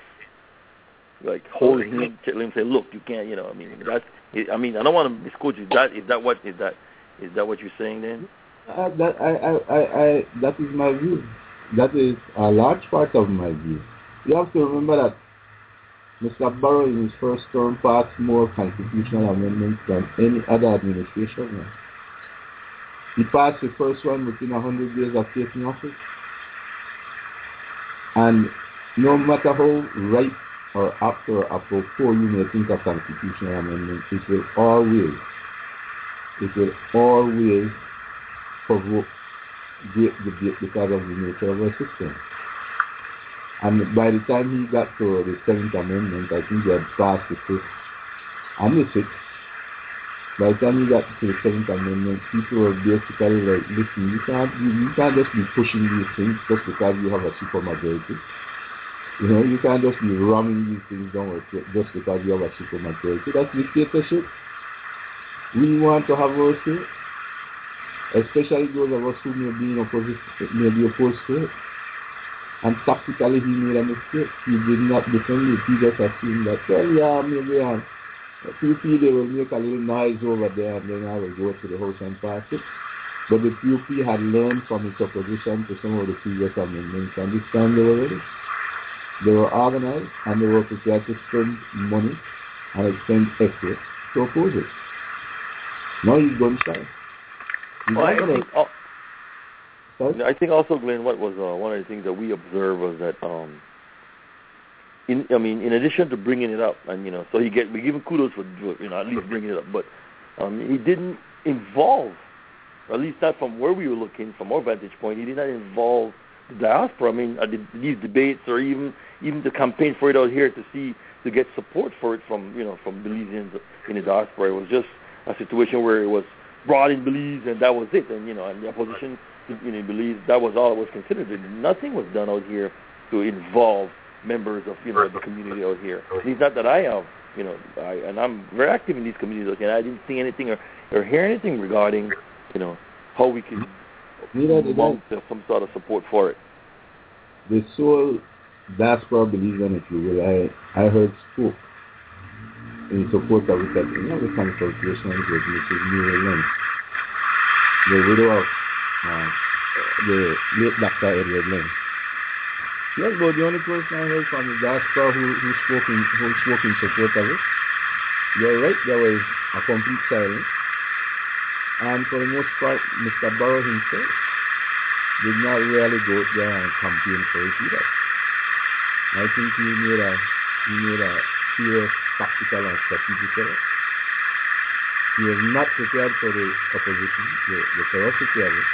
like holding him, telling him, say, look, you can't, you know, I mean, that's, I mean, I don't want to misquote you. That is that what is that is that what you're saying then? Uh, that I, I, I, I, that is my view. That is a large part of my view. You have to remember that Mr. Barrow in his first term passed more constitutional amendments than any other administration. He passed the first one within 100 days of taking office. And no matter how right or after or apropos you may think of constitutional amendments, it will always, it will always provoke debate because of the nature of our system. And by the time he got to the Seventh Amendment, I think he had passed the Fifth and the Sixth. By the time he got to the Seventh Amendment, people were basically like, listen, you can't, you, you can't just be pushing these things just because you have a supermajority. You know, you can't just be ramming these things down just because you have a supermajority. That's dictatorship. We want to have our say, especially those of us who may be in opposition, may be opposed to it. And tactically he made a mistake. He did not defend it. He just assumed that, well, yeah, maybe um, PUP they will make a little noise over there and then I will go to the house and pass it. But the PUP had learned from its opposition to some of the previous amendments, and this time they were ready. They were organized, and they were prepared to spend money and expend effort to oppose it. Now he's going shy. Well, I think, I think also, Glenn, what was uh, one of the things that we observed was that, um, in I mean, in addition to bringing it up, and you know, so he get we give him kudos for you know at least bringing it up, but um, he didn't involve, at least not from where we were looking, from our vantage point, he did not involve the diaspora. I mean, uh, the, these debates or even even the campaign for it out here to see to get support for it from you know from Belizeans in the diaspora. It was just a situation where it was brought in Belize and that was it, and you know, and the opposition you know Belize that was all it was considered. Nothing was done out here to involve members of you know the community out here. And it's not that I have you know I and I'm very active in these communities here. And I didn't see anything or, or hear anything regarding you know how we can Neither did I. mount some sort of support for it. the sole diaspora Belizean, if you will, I, I heard spoke in support of it at you know, the consultations with Mrs. Mary Lynn, the widow of uh, the late Dr. Edward Lynn. Yes, but the only person I heard from the diaspora who, who spoke in who spoke in support of it. You're right, there was a complete silence. And for the most part, Mr. Barrow himself did not really go out there and campaign for it either. I think he made a he made a serious tactical and strategic error. He was not prepared for the opposition, the, the ferocity of it,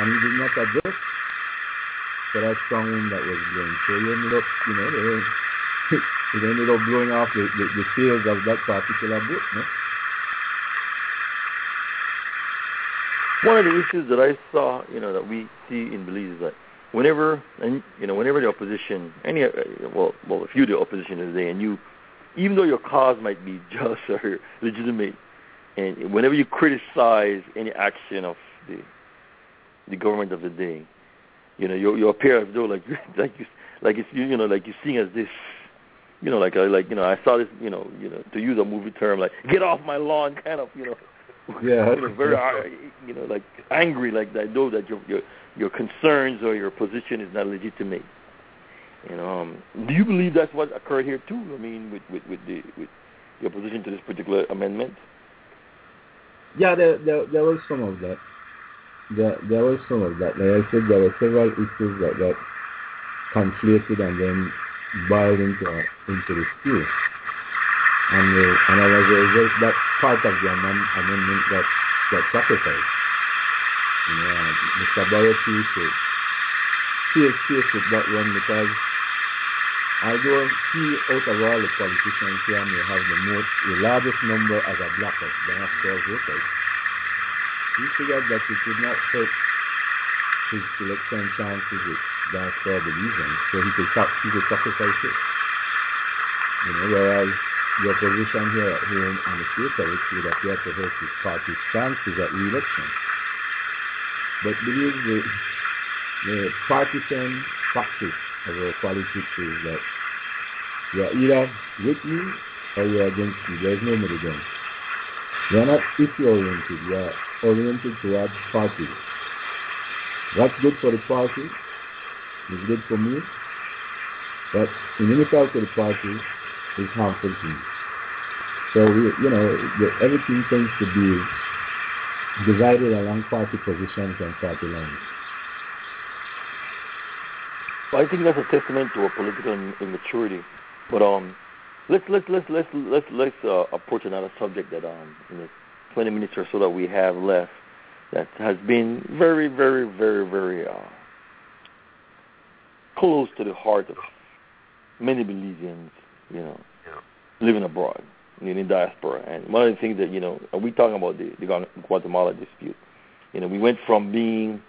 and he did not adjust for that strong wind that was blowing. So he ended up, you know, they, it ended up blowing off the, the, the sails of that particular boat, no? One of the issues that I saw, you know, that we see in Belize is that whenever, and you know, whenever the opposition, any, uh, well, well, if you the opposition is there, and you, even though your cause might be just or legitimate, and whenever you criticize any action of the, the government of the day, you know, you you appear as though like like you like it's you you know like you're seen as this, you know, like uh, like you know, I saw this, you know, you know, to use a movie term, like get off my lawn, kind of, you know. Yeah. you know, very, you know, like angry, like that. Know that your your your concerns or your position is not legitimate. You know, um, do you believe that's what occurred here too? I mean, with with with the with the opposition to this particular amendment. Yeah, there, there, there was some of that. There, there was some of that. Like I said, there were several issues that got conflated and then boiled into, into the stew. And, uh, and as that part of the amend, amendment got, got sacrificed. You know, Mr. Chose to save face with that one because although he, out of all the politicians here, may have the most, the largest number as a black of diaspora voters, he figured that it would not hurt his election chances with diaspora Belizeans, so he could, he could sacrifice it. You know, whereas your position here at home and the of it would appear to hurt his party's chances at re-election. But believe the, the partisan practice of our politics is that you are either with me or you are against me. There is no middle ground. You are not issue oriented. We are oriented towards party. That's good for the party it's good for me. But in insult to the party is harmful to me. So we, you know, everything tends to be divided along party positions and party lines. I think that's a testament to a political immaturity. But um, let's let's let's let's let's let's uh, approach another subject that um in the 20 minutes or so that we have left that has been very very very very uh, close to the heart of many Belizeans, you know, living abroad in the diaspora. And one of the things that you know, we talking about the, the Guatemala dispute. You know, we went from being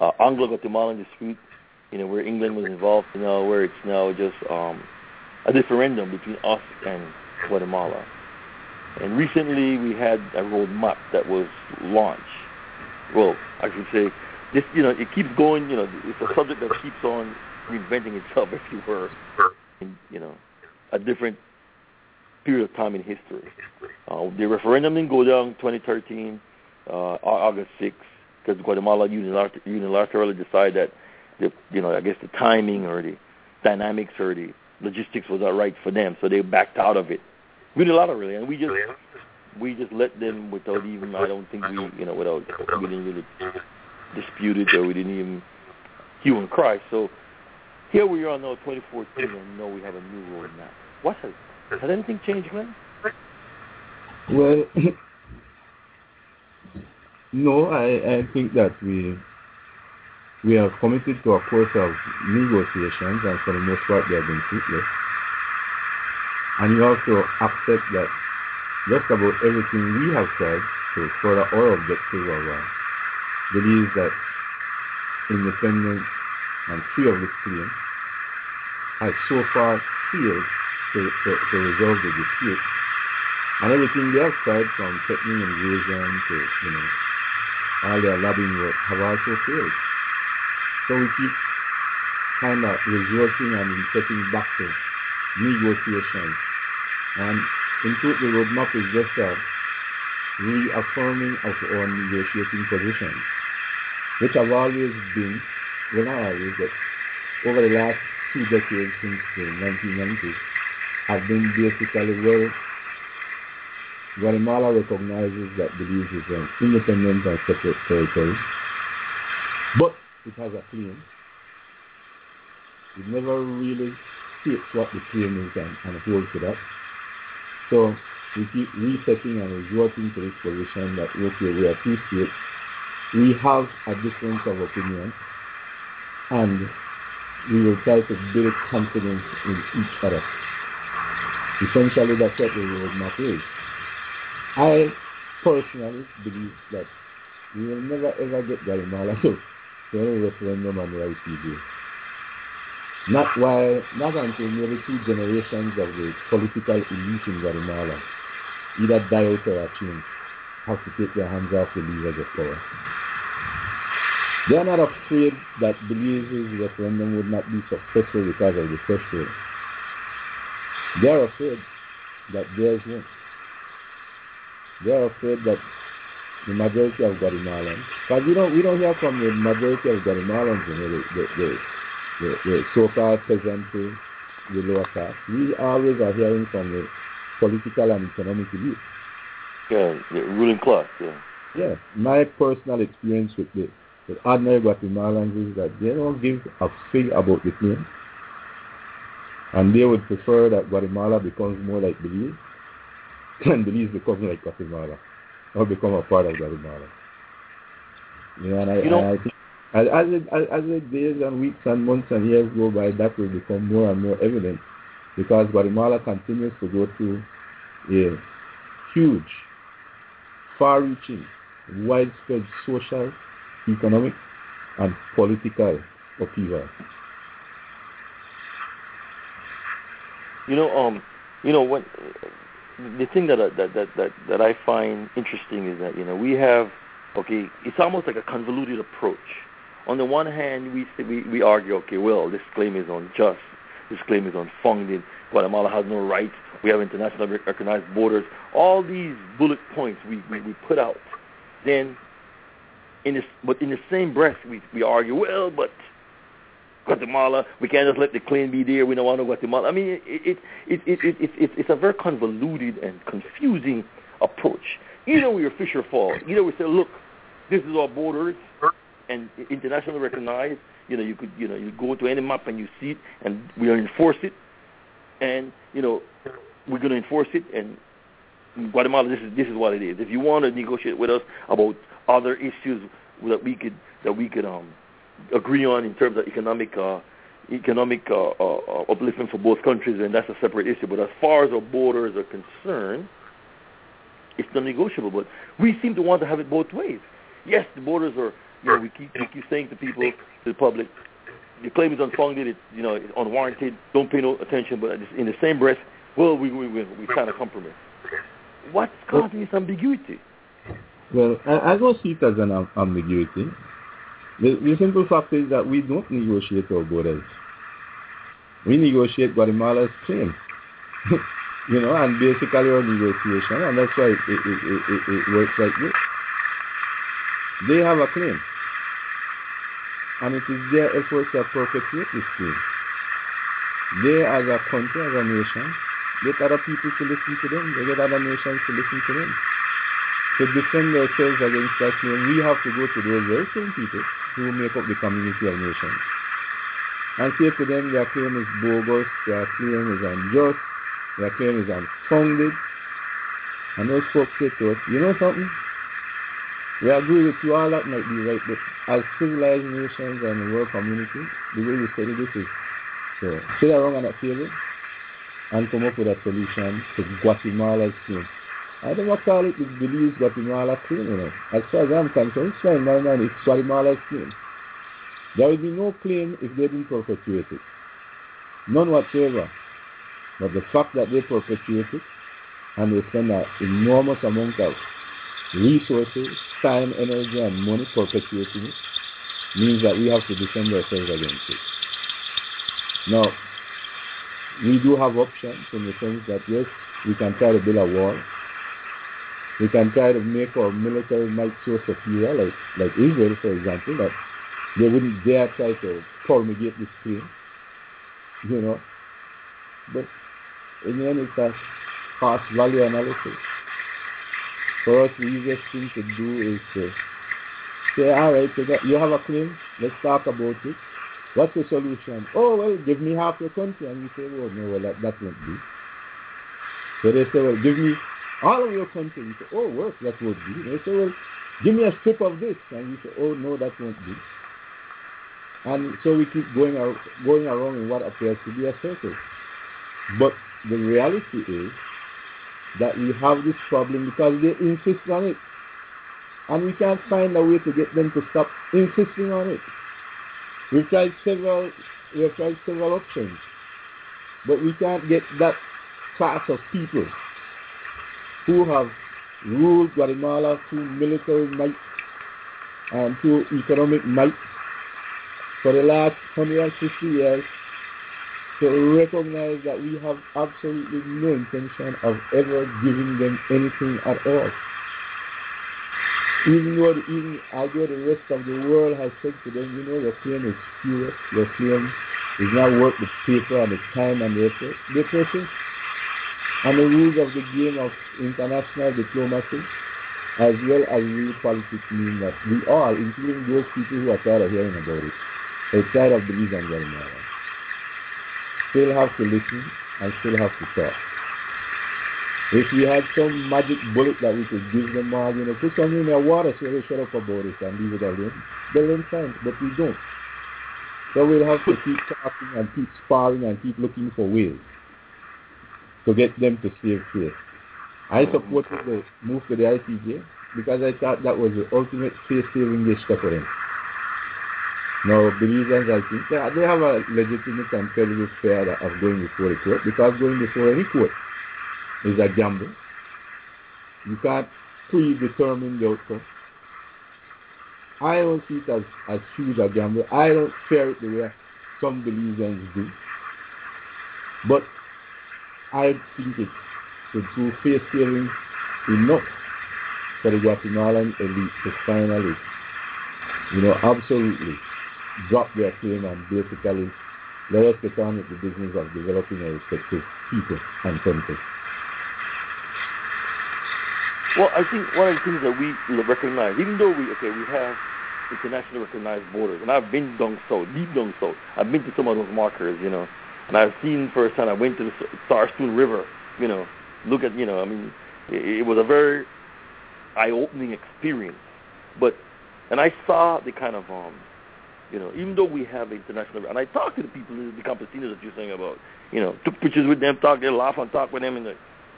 uh, Anglo-Guatemalan dispute you know, where England was involved, you know, where it's now just um, a referendum between us and Guatemala. And recently we had a roadmap that was launched. Well, I should say, this, you know, it keeps going, you know, it's a subject that keeps on reinventing itself, if you were, in, you know, a different period of time in history. Uh, the referendum didn't go down 2013. uh, August 6th, because Guatemala unilaterally decided that, the, you know, I guess the timing or the dynamics or the logistics was not right for them, so they backed out of it unilaterally, and we just we just let them without even I don't think we you know without we didn't really dispute it or we didn't even hue and cry. So here we are now, 2014, and know we have a new roadmap. What has has anything changed, Glenn? Well, no, I, I think that we we are committed to a course of negotiations, and for the most part, they have been fruitless. And you also to accept that just about everything we have said to further our objective of uh, believe that independence and free of this claim has so far failed to, to, to resolve the dispute. And everything they have tried from threatening invasion to, you know, all their lobbying work have also failed. So we keep kind of resorting and getting back to negotiations. And in truth, the roadmap is just a reaffirming of our negotiating positions, which have always been, well not always, but over the last two decades since the 1990s, have been basically well Guatemala recognizes that Belize is an independent and separate territory, but it has a claim. It never really states what the is and, and holds to that. So we keep resetting and resorting to this position that, okay, we two. We have a difference of opinion and we will try to build confidence in each other. Essentially, that's what the roadmap is. I personally believe that we will never ever get Guatemala to any referendum on the ICJ. Not while, not until maybe two generations of the political elite in Guatemala either die out or change, have to take their hands off the levers of power. They are not afraid that Belize's referendum would not be successful because of the threshold. They are afraid that theirs won't. They are afraid that the majority of Guatemalans, because we don't, we don't hear from the majority of Guatemalans, know, the, the, the, the, the so-called peasantry, the lower class. We always are hearing from the political and economic elite. Yeah, the ruling class, yeah. Yeah, my personal experience with the with ordinary Guatemalans is that they don't give a fig about the claim. And they would prefer that Guatemala becomes more like Belize and Belize becomes like Guatemala or become a part of Guatemala. You know, and I, You know- and I think as, as, it, as, as days and weeks and months and years go by, that will become more and more evident because Guatemala continues to go through a huge, far-reaching, widespread social, economic, and political upheaval. You know, um, you know what? The thing that that that that that I find interesting is that you know we have okay, it's almost like a convoluted approach. On the one hand, we we we argue, okay, well, this claim is unjust, this claim is unfounded. Guatemala has no rights. We have internationally recognized borders. All these bullet points we we, we put out. Then, in this, but in the same breath, we we argue, well, but Guatemala. We can't just let the claim be there. We don't want no Guatemala. I mean, it it it it, it, it, it it's a very convoluted and confusing approach. Either we are fish or fall. Either we say, look, this is our borders and internationally recognized. You know, you could you know you go to any map and you see it, and we are enforce it, and you know we're going to enforce it. And Guatemala, this is this is what it is. If you want to negotiate with us about other issues that we could that we could um agree on in terms of economic uh, economic uh, uh, upliftment for both countries, and that's a separate issue. But as far as our borders are concerned, it's non-negotiable. But we seem to want to have it both ways. Yes, the borders are. You know, we keep we keep saying to people, to the public, the claim is unfounded. It's you know it's unwarranted. Don't pay no attention. But in the same breath, well, we we we, we sign a compromise. What's causing this ambiguity? Well, I, I don't see it as an ambiguity. The, the simple fact is that we don't negotiate our borders. We negotiate Guatemala's claim. you know, and basically our negotiation, and that's why it, it, it, it, it works like this. They have a claim. And it is their effort to perpetuate this claim. They as a country, as a nation, get other people to listen to them. They get other nations to listen to them. To defend ourselves against that claim, we have to go to those very same people who make up the community of nations. And say to them their claim is bogus, their claim is unjust, their claim is unfounded. And those folks say to us, you know something? We agree with you, all that might be right, but as civilized nations and the world community, the way you study this is so sit around on that table and come up with a solution to Guatemala's claim. I don't want to call it the Belize Guatemala claim, you know. As far as I'm concerned, it's fine, my man, it's Guatemala's claim. There will be no claim if they didn't perpetuate it. None whatsoever. But the fact that they perpetuate it and they spend an enormous amount of resources, time, energy, and money perpetuating it means that we have to defend ourselves against it. Now, we do have options in the sense that yes, we can try to build a wall. We can try to make our military might so superior, like, like Israel, for example, that they wouldn't dare try to promulgate this claim, you know. But in the end, it's a cost value analysis. For us, the easiest thing to do is to say, all right, you have a claim, let's talk about it. What's the solution? Oh, well, give me half your country. And you say, well, no, well, that, that won't be. So they say, well, give me all of your country. You say, oh, work, that won't be. They say, well, give me a strip of this. And you say, oh, no, that won't be. And so we keep going, going around in what appears to be a circle. But the reality is that we have this problem because they insist on it. And we can't find a way to get them to stop insisting on it. We've tried several we have tried several options. But we can't get that class of people who have ruled Guatemala through military might and through economic might for the last 150 years to recognize that we have absolutely no intention of ever giving them anything at all. Even though the, even although the rest of the world has said to them, you know, your claim is spurious, your claim is not worth the paper and the time and the effort, they. And the rules of the game of international diplomacy, as well as real politics, mean that we all, including those people who are tired of hearing about it, outside of Belize and Guatemala, still have to listen and still have to talk. If we had some magic bullet that we could give them all, you know, put some in their water so they shut up about it and leave it alone, they'll learn science, but we don't. So we'll have to keep talking and keep sparring and keep looking for ways to get them to save face. I supported the move to the ICJ because I thought that was the ultimate face-saving gesture for them. Now, Belizeans, I think, they they have a legitimate and credible fear of going before the court because going before any court is a gamble. You can't predetermine the outcome. I don't see it as, as huge a gamble. I don't fear it the way some Belizeans do. But I think it should go face saving enough for the Guatemalan elite to finally, you know, absolutely drop their claim and basically let us get on with the business of developing our respective people and countries. Well, I think one of the things that we recognize, even though we okay, we have internationally recognized borders, and I've been down south, deep down south. I've been to some of those markers, you know, and I've seen firsthand. I went to the Sarstoon River, you know, look at, you know, I mean, it, it was a very eye-opening experience. But, and I saw the kind of, um, you know, even though we have international, and I talked to the people, the campesinos that you're saying about, you know, took pictures with them, talked, they laugh and talk with them, and the,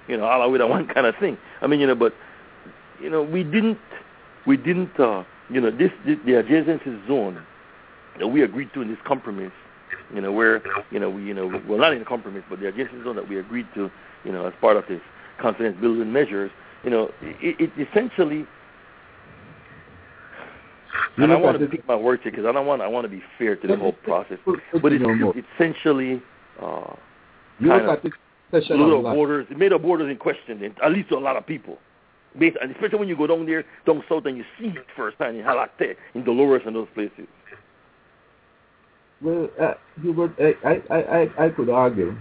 you know, all with that one kind of thing. I mean, you know, but you know, we didn't, we didn't, uh, you know, this, this the adjacency zone that we agreed to in this compromise, you know, where, you know, we, you know, well, not in the compromise, but the adjacency zone that we agreed to, you know, as part of this confidence building measures, you know, it, it essentially. You and I want to pick my words here because I don't want I want to be fair to the whole process, but- but but you it's essentially uh, kind of at this session little borders. It made our borders in question, at least to a lot of people. Based, and especially when you go down there, down south, and you see it firsthand in Jalacte, in Dolores, and those places. Well, uh, Hubert, I, I, I, I could argue,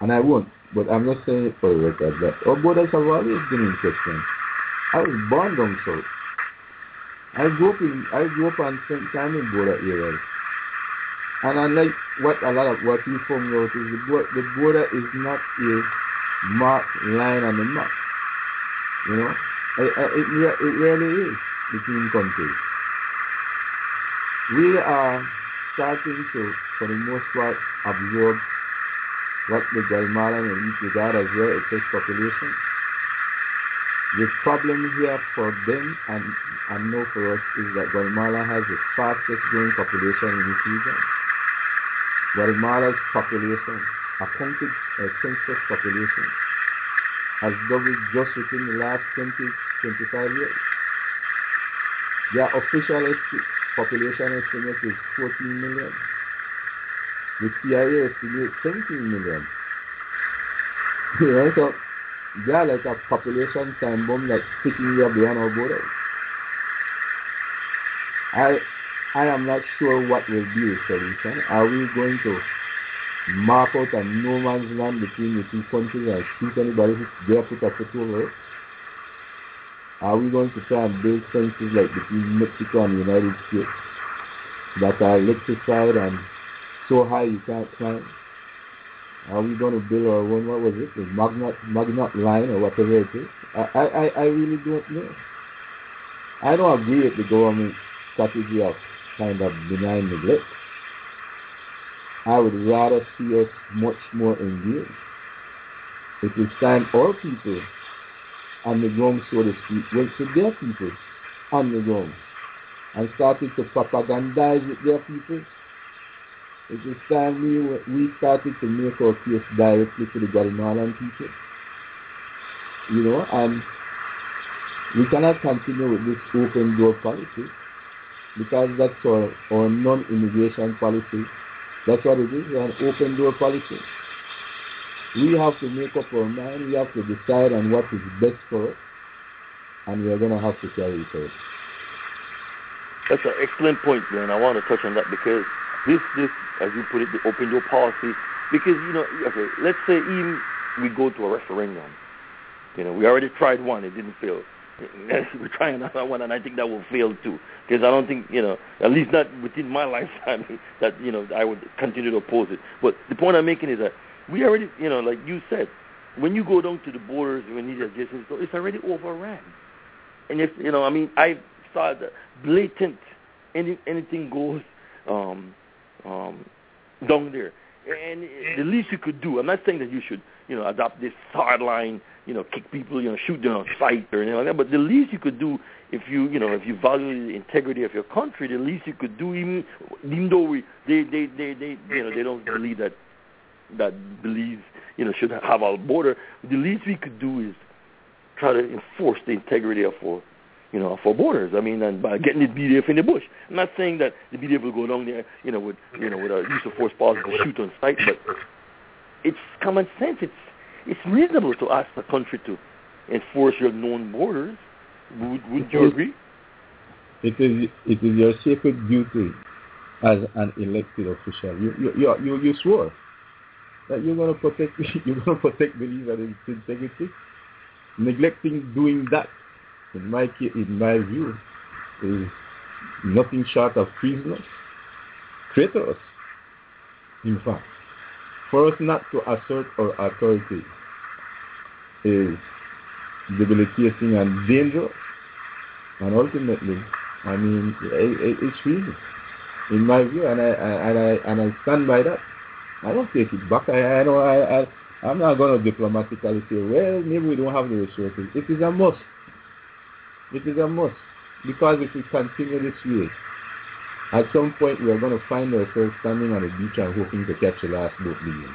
and I won't, but I'm not saying it for the record, that our borders have always been in question. I was born down south. I grew up in, I grew up and spent time in border areas. And unlike what a lot of what we found out is the, border, the border is not a marked line on the map. You know, I, I, it, it really is between countries. We are starting to, for the most part, absorb what the Guatemalan and East regard as their excess population. The problem here for them and, and no for us is that Guatemala has the fastest growing population in this region. Guatemala's population, accounted uh, census population, has doubled just within the last 20, 25 years. Their official population estimate is 14 million. The CIA estimates 17 million. Know, are like a population time bomb that's sticking there beyond our borders. I I am not sure what will be the solution. Are we going to mark out a no man's land between the two countries and shoot anybody who dare put a foot over it? Are we going to try and build fences like between Mexico and the United States that are electrified and so high you can't climb? Are we going to build our own, what was it, the magnet, magnet line or whatever it is? I, I, I really don't know. I don't agree with the government strategy of kind of benign neglect. I would rather see us much more engaged. It is time our people on the ground, so to speak, went to their people on the ground and started to propagandize with their people it is time we, we started to make our case directly to the Guatemalan people. You know, and we cannot continue with this open door policy because that's our, our non-immigration policy. That's what it is, an open door policy. We have to make up our mind, we have to decide on what is best for us, and we are going to have to carry it out. That's an excellent point, Glenn. I want to touch on that because this, this, as you put it, the open door policy, because you know, okay, let's say even we go to a referendum, you know, we already tried one, it didn't fail. We're trying another one, and I think that will fail too. Because I don't think, you know, at least not within my lifetime, that you know I would continue to oppose it. But the point I'm making is that we already, you know, like you said, when you go down to the borders, when these adjacent, it's already overrun. And if you know, I mean, I saw the blatant any anything goes um, um, down there. And the least you could do, I'm not saying that you should, you know, adopt this hard line, you know, kick people, you know, shoot them on sight or anything like that. But the least you could do, if you, you know, if you value the integrity of your country, the least you could do, even, even though we, they, they, they, they, you know, they don't believe that, that believes, you know, should have our border. The least we could do is try to enforce the integrity of our you know, for borders. I mean, and by getting the BDF in the bush. I'm not saying that the BDF will go down there, you know, with you know, with a use of force policy to shoot on sight, but it's common sense. It's it's reasonable to ask the country to enforce your known borders. Would would you agree? It is it is your sacred duty as an elected official. You you you you, you swore that you're going to protect you're going to protect the legal integrity. Neglecting doing that in my in my view, is nothing short of treasonous, traitorous. In fact, for us not to assert our authority is debilitating and dangerous, and ultimately, I mean, it, it's treason, in my view, and I and I and I stand by that. I don't take it back. I, I know I, I I'm not going to diplomatically say, well, maybe we don't have the resources. It is a must. It is a must. Because if we continue this way, at some point we are going to find ourselves standing on the beach and hoping to catch the last boat leaving.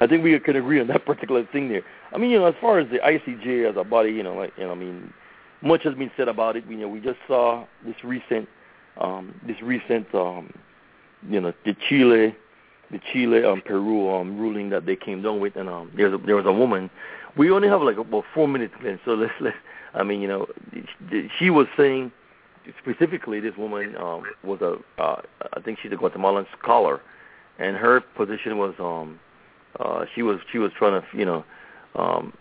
I think we can agree on that particular thing there. I mean, you know, as far as the ICJ as a body, you know, like, you know, I mean, much has been said about it. You know, we just saw this recent, um, this recent, um, you know, the Chile the Chile and Peru um, ruling that they came down with, and um, there's a, there was a woman. We only have like about four minutes, Glenn. So let's let. I mean, you know, she was saying specifically this woman um, was a uh, I think she's a Guatemalan scholar, and her position was um, uh, she was she was trying to you know um,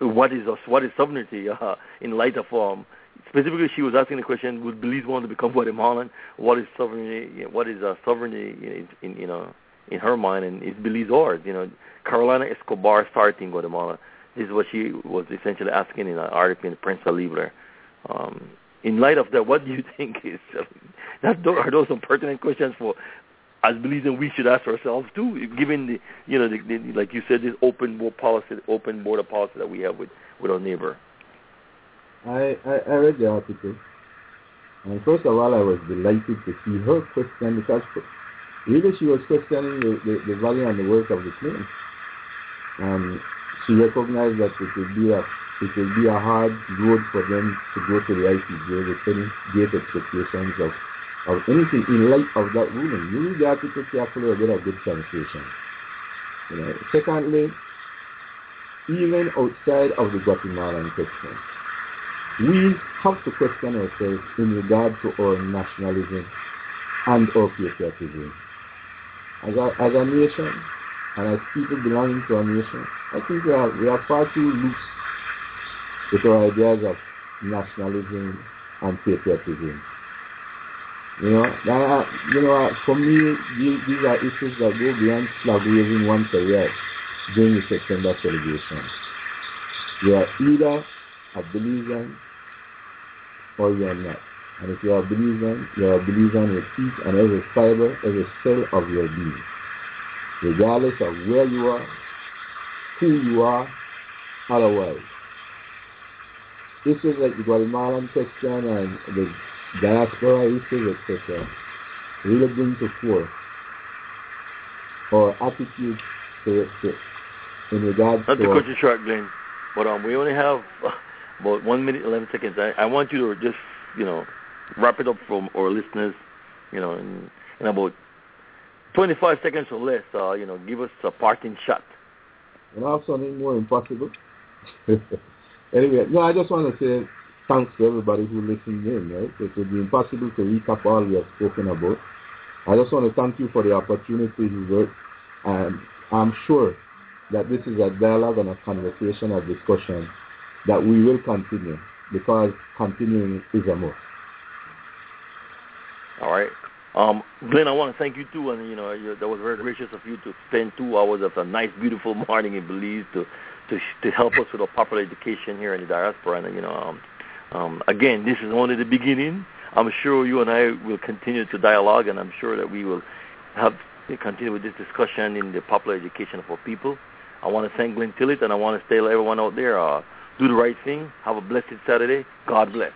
what is what is sovereignty uh, in light of um, specifically she was asking the question would Belize want to become Guatemalan what is sovereignty what is uh, sovereignty in, in you know in her mind? And is Belize ours? You know Carolina Escobar Sarti Guatemala. This is what she was essentially asking in an article in Prensa Libre. Um, in light of that, what do you think is that are those some pertinent questions for as Belizeans we should ask ourselves too, given the you know the, the, like you said this open border policy, open border policy that we have with with our neighbor. I I, I read the article, and first of all, I was delighted to see her question because really she was questioning the, the, the value and the worth of the claim, and she recognized that it would be a it will be a hard road for them to go to the ICJ with any great expectations of, of anything in light of that ruling. You read the article carefully, you get a good translation. You know, secondly, even outside of the Guatemalan question, we have to question ourselves in regard to our nationalism and our patriotism. As a, as a nation, and as people belonging to a nation, I think we are, we are far too loose with our ideas of nationalism and patriotism. You know, that, uh, you know, uh, for me, these, these are issues that go beyond flag waving once a year during the September celebration. You are either a Belizean or you are not. And if you are a believer, you are a Belizean with each and every fiber, every cell of your being. Regardless of where you are, who you are, otherwise is like the Guatemalan question and the diaspora issues, etc., really bring to fore our attitude to, to in regards Not to... to cut you short, Glenn, but um, we only have about one minute, 11 seconds. I, I want you to just, you know, wrap it up from our listeners, you know, in, in about 25 seconds or less, uh, you know, give us a parting shot. And have something more impossible. Anyway, no, I just want to say thanks to everybody who listened in, right? It would be impossible to recap all we have spoken about. I just want to thank you for the opportunity, Hubert, and I'm sure that this is a dialogue and a conversation, a discussion that we will continue because continuing is a must. All right. Um, Glenn, I want to thank you too, and you know that was very gracious of you to spend two hours of a nice, beautiful morning in Belize to to to help us with our popular education here in the diaspora. And you know, um, um, again, this is only the beginning. I'm sure you and I will continue to dialogue, and I'm sure that we will have continue with this discussion in the popular education for people. I want to thank Glenn Tillett, and I want to tell everyone out there, uh, do the right thing. Have a blessed Saturday. God bless.